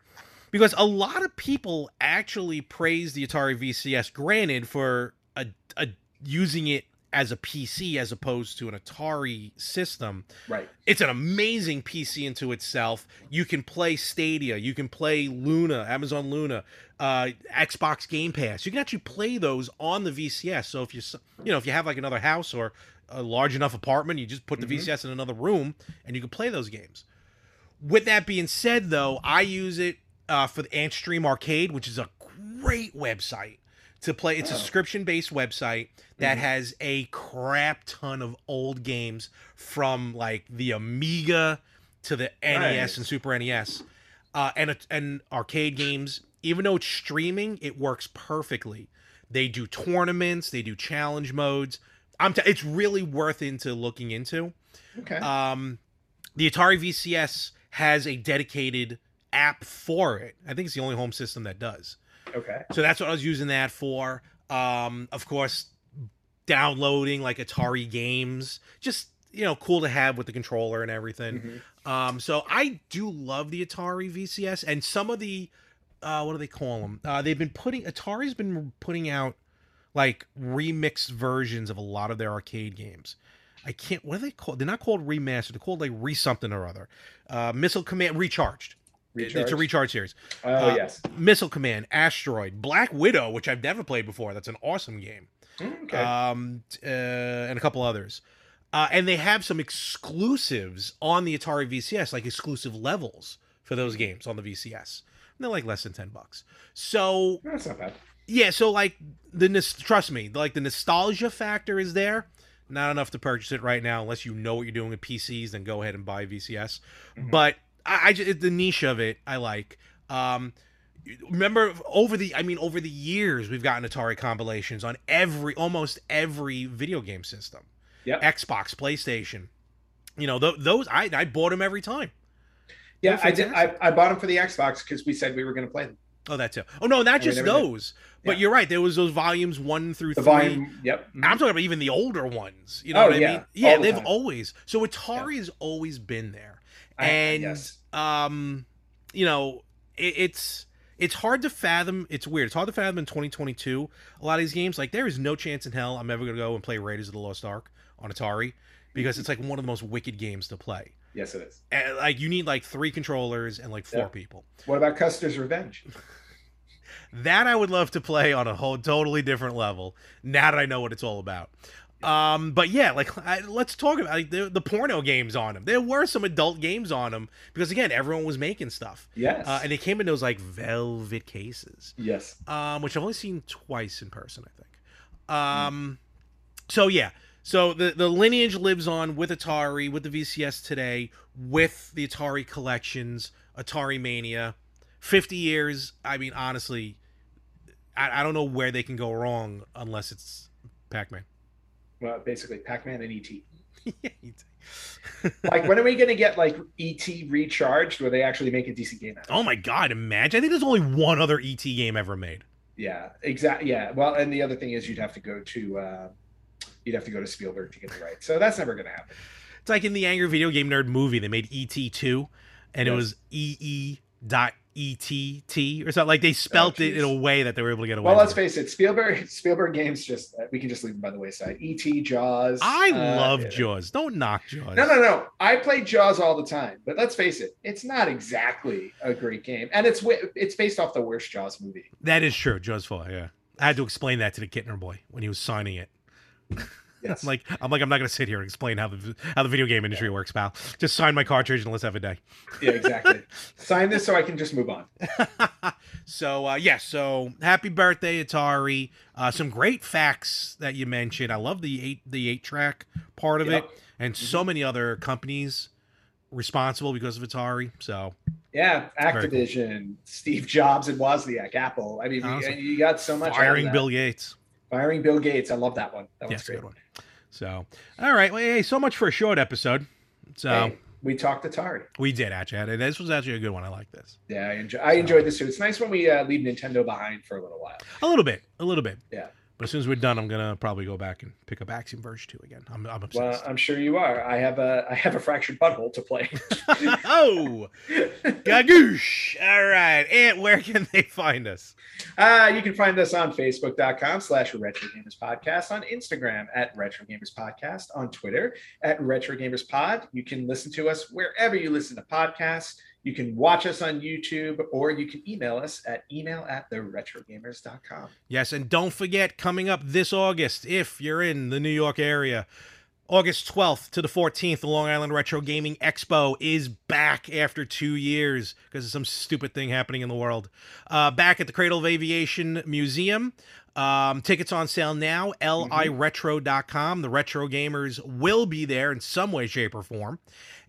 [SPEAKER 1] because a lot of people actually praise the Atari VCS. Granted, for a, a using it as a PC as opposed to an Atari system.
[SPEAKER 2] Right.
[SPEAKER 1] It's an amazing PC into itself. You can play Stadia, you can play Luna, Amazon Luna, uh, Xbox Game Pass. You can actually play those on the VCS. So if you you know if you have like another house or a large enough apartment, you just put the
[SPEAKER 2] Mhm.
[SPEAKER 1] VCS in another room and you can play those games. With that being said, though, I use it uh, for the Antstream Arcade, which is a great website to play. It's a
[SPEAKER 2] Oh.
[SPEAKER 1] subscription based website that
[SPEAKER 2] Mhm.
[SPEAKER 1] has a crap ton of old games from like the Amiga to the NES
[SPEAKER 2] Nice.
[SPEAKER 1] and Super NES, uh, and and arcade games. Even though it's streaming, it works perfectly. They do tournaments, they do challenge modes. I'm t- it's really worth into looking into.
[SPEAKER 2] Okay.
[SPEAKER 1] Um, the Atari VCS has a dedicated app for it. I think it's the only home system that does.
[SPEAKER 2] Okay.
[SPEAKER 1] So that's what I was using that for. Um, of course, downloading like Atari games, just you know, cool to have with the controller and everything.
[SPEAKER 2] Mhm.
[SPEAKER 1] Um, so I do love the Atari VCS and some of the uh, what do they call them? Uh, they've been putting Atari's been putting out like remixed versions of a lot of their arcade games. I can't. What are they called? They're not called remastered. They're called like re something or other. Uh, Missile Command recharged. It's a
[SPEAKER 2] Recharge?
[SPEAKER 1] recharge series.
[SPEAKER 2] Oh
[SPEAKER 1] uh,
[SPEAKER 2] yes.
[SPEAKER 1] Missile Command, Asteroid, Black Widow, which I've never played before. That's an awesome game.
[SPEAKER 2] Mm, Okay.
[SPEAKER 1] Um, uh, and a couple others. Uh, and they have some exclusives on the Atari VCS, like exclusive levels for those games on the VCS. And they're like less than ten bucks. So
[SPEAKER 2] That's not bad.
[SPEAKER 1] yeah, so like the trust me, like the nostalgia factor is there. Not enough to purchase it right now, unless you know what you're doing with PCs. Then go ahead and buy VCS.
[SPEAKER 2] Mhm.
[SPEAKER 1] But I, I just, the niche of it, I like. Um, remember over the, I mean, over the years, we've gotten Atari compilations on every, almost every video game system.
[SPEAKER 2] Yeah.
[SPEAKER 1] Xbox, PlayStation. You know, th- those I, I bought them every time.
[SPEAKER 2] Yeah, I did. I, I bought them for the Xbox because we said we were going to play them.
[SPEAKER 1] Oh, that too. Oh no, not
[SPEAKER 2] we
[SPEAKER 1] just
[SPEAKER 2] never did.
[SPEAKER 1] those. But
[SPEAKER 2] Yeah.
[SPEAKER 1] you're right. There was those volumes one through
[SPEAKER 2] The
[SPEAKER 1] three.
[SPEAKER 2] volume. Yep.
[SPEAKER 1] I'm talking about even the older ones. You know
[SPEAKER 2] Oh,
[SPEAKER 1] what I
[SPEAKER 2] yeah.
[SPEAKER 1] mean? Yeah,
[SPEAKER 2] the
[SPEAKER 1] they've
[SPEAKER 2] time.
[SPEAKER 1] always. So Atari has always been there, and
[SPEAKER 2] yes.
[SPEAKER 1] um, you know, it, it's it's hard to fathom. It's weird. It's hard to fathom in 2022. A lot of these games, like there is no chance in hell I'm ever gonna go and play Raiders of the Lost Ark on Atari because it's like one of the most wicked games to play.
[SPEAKER 2] Yes, it is.
[SPEAKER 1] And, like you need like three controllers and like four
[SPEAKER 2] Yeah.
[SPEAKER 1] people.
[SPEAKER 2] What about Custer's Revenge?
[SPEAKER 1] That I would love to play on a whole totally different level. Now that I know what it's all about. Um, but yeah, like I, let's talk about like, the, the porno games on them. There were some adult games on them because again, everyone was making stuff,
[SPEAKER 2] Yes.
[SPEAKER 1] uh, and they came in those like velvet cases,
[SPEAKER 2] yes.
[SPEAKER 1] um, which I've only seen twice in person, I think. Um, so yeah, so the the lineage lives on with Atari, with the VCS today, with the Atari collections, Atari Mania. Fifty years. I mean, honestly, I, I don't know where they can go wrong unless it's Pac-Man.
[SPEAKER 2] Well, basically, Pac-Man and ET.
[SPEAKER 1] Yeah,
[SPEAKER 2] Like, when are we going to get like ET recharged, where they actually make a decent game out? of it?
[SPEAKER 1] oh my god! Imagine. I think there's only one other ET game ever made.
[SPEAKER 2] Yeah, exactly. Yeah. Well, and the other thing is, you'd have to go to uh, you'd have to go to Spielberg to get it right. So that's never going to happen.
[SPEAKER 1] It's like in the Angry Video Game Nerd movie, they made ET two, and it was EE dot ETT or something. Like they spelt it in a way that they were able to get away.
[SPEAKER 2] Well, let's
[SPEAKER 1] it.
[SPEAKER 2] face it, Spielberg Spielberg games just we can just leave them by the wayside. ET, Jaws.
[SPEAKER 1] I
[SPEAKER 2] uh,
[SPEAKER 1] love
[SPEAKER 2] yeah.
[SPEAKER 1] Jaws. Don't knock Jaws.
[SPEAKER 2] No, no, no. I play Jaws all the time, but let's face it, it's not exactly a great game, and it's it's based off the worst Jaws movie.
[SPEAKER 1] That is true. Jaws fall. Yeah, I had to explain that to the Kittner boy when he was signing it.
[SPEAKER 2] Yes.
[SPEAKER 1] I'm like, I'm like, I'm not going to sit here and explain how the how the video game industry works, pal. Just sign my cartridge and let's have a day.
[SPEAKER 2] yeah, exactly. Sign this so I can just move on.
[SPEAKER 1] so uh, yeah, so happy birthday, Atari. Uh, some great facts that you mentioned. I love the eight the eight track part of
[SPEAKER 2] Yep.
[SPEAKER 1] it, and so many other companies responsible because of Atari. So
[SPEAKER 2] Yeah,
[SPEAKER 1] Very cool.
[SPEAKER 2] Activision, Steve Jobs, and Wozniak, Apple. I mean,
[SPEAKER 1] Awesome.
[SPEAKER 2] you, you got so much.
[SPEAKER 1] firing. Bill Gates.
[SPEAKER 2] Firing Bill Gates. I love that one. That was
[SPEAKER 1] Yes,
[SPEAKER 2] great.
[SPEAKER 1] good one. So all right, well, hey, so much for a short episode. So
[SPEAKER 2] Hey, we talked Atari.
[SPEAKER 1] we did actually. This was actually a good one. I like this.
[SPEAKER 2] Yeah, I, enjoy, I enjoyed this too. It's nice when we uh, leave Nintendo behind for a little while.
[SPEAKER 1] A little bit, a little bit.
[SPEAKER 2] Yeah.
[SPEAKER 1] But as soon as we're done, I'm gonna probably go back and pick up Axiom Verge 2 again. I'm, I'm
[SPEAKER 2] Well,
[SPEAKER 1] obsessed.
[SPEAKER 2] I'm sure you are. I have a I have a fractured butthole to play.
[SPEAKER 1] oh, gagoosh! All right, and where can they find us?
[SPEAKER 2] Uh, you can find us on Facebook.com slash Retro Gamers Podcast, on Instagram at Retro Gamers Podcast, on Twitter at Retro Gamers Pod. You can listen to us wherever you listen to podcasts. You can watch us on YouTube, or you can email us at email at theretrogamers.com.
[SPEAKER 1] Yes, and don't forget, coming up this August, if you're in the New York area, August 12th to the 14th, the Long Island Retro Gaming Expo is back after two years because of some stupid thing happening in the world. Uh, back at the Cradle of Aviation Museum. Um, tickets on sale now, liretro.com. The retro gamers will be there in some way, shape, or form.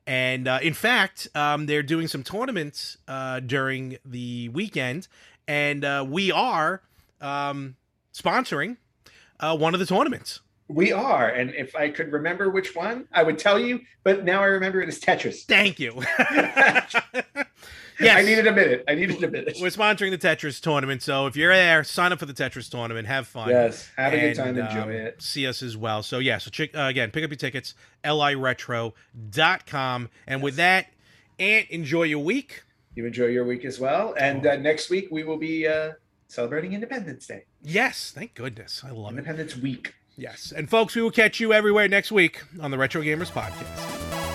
[SPEAKER 1] And uh, in fact, um, they're doing some tournaments uh, during the weekend, and uh, we are um, sponsoring uh, one of the tournaments.
[SPEAKER 2] We are, and if I could remember which one, I would tell you. But now I remember it as Tetris.
[SPEAKER 1] Thank you.
[SPEAKER 2] yes. I needed a minute. I needed a minute.
[SPEAKER 1] We're sponsoring the Tetris tournament, so if you're there, sign up for the Tetris tournament. Have fun.
[SPEAKER 2] Yes, have a good time. Enjoy um, it.
[SPEAKER 1] See us as well. So yeah, so check, uh, again, pick up your tickets. liretro.com. And yes. with that, Ant, enjoy your week.
[SPEAKER 2] You enjoy your week as well. And uh, next week we will be uh, celebrating Independence Day.
[SPEAKER 1] Yes, thank goodness. I love
[SPEAKER 2] Independence
[SPEAKER 1] it.
[SPEAKER 2] Week.
[SPEAKER 1] Yes. And folks, we will catch you everywhere next week on the Retro Gamers Podcast.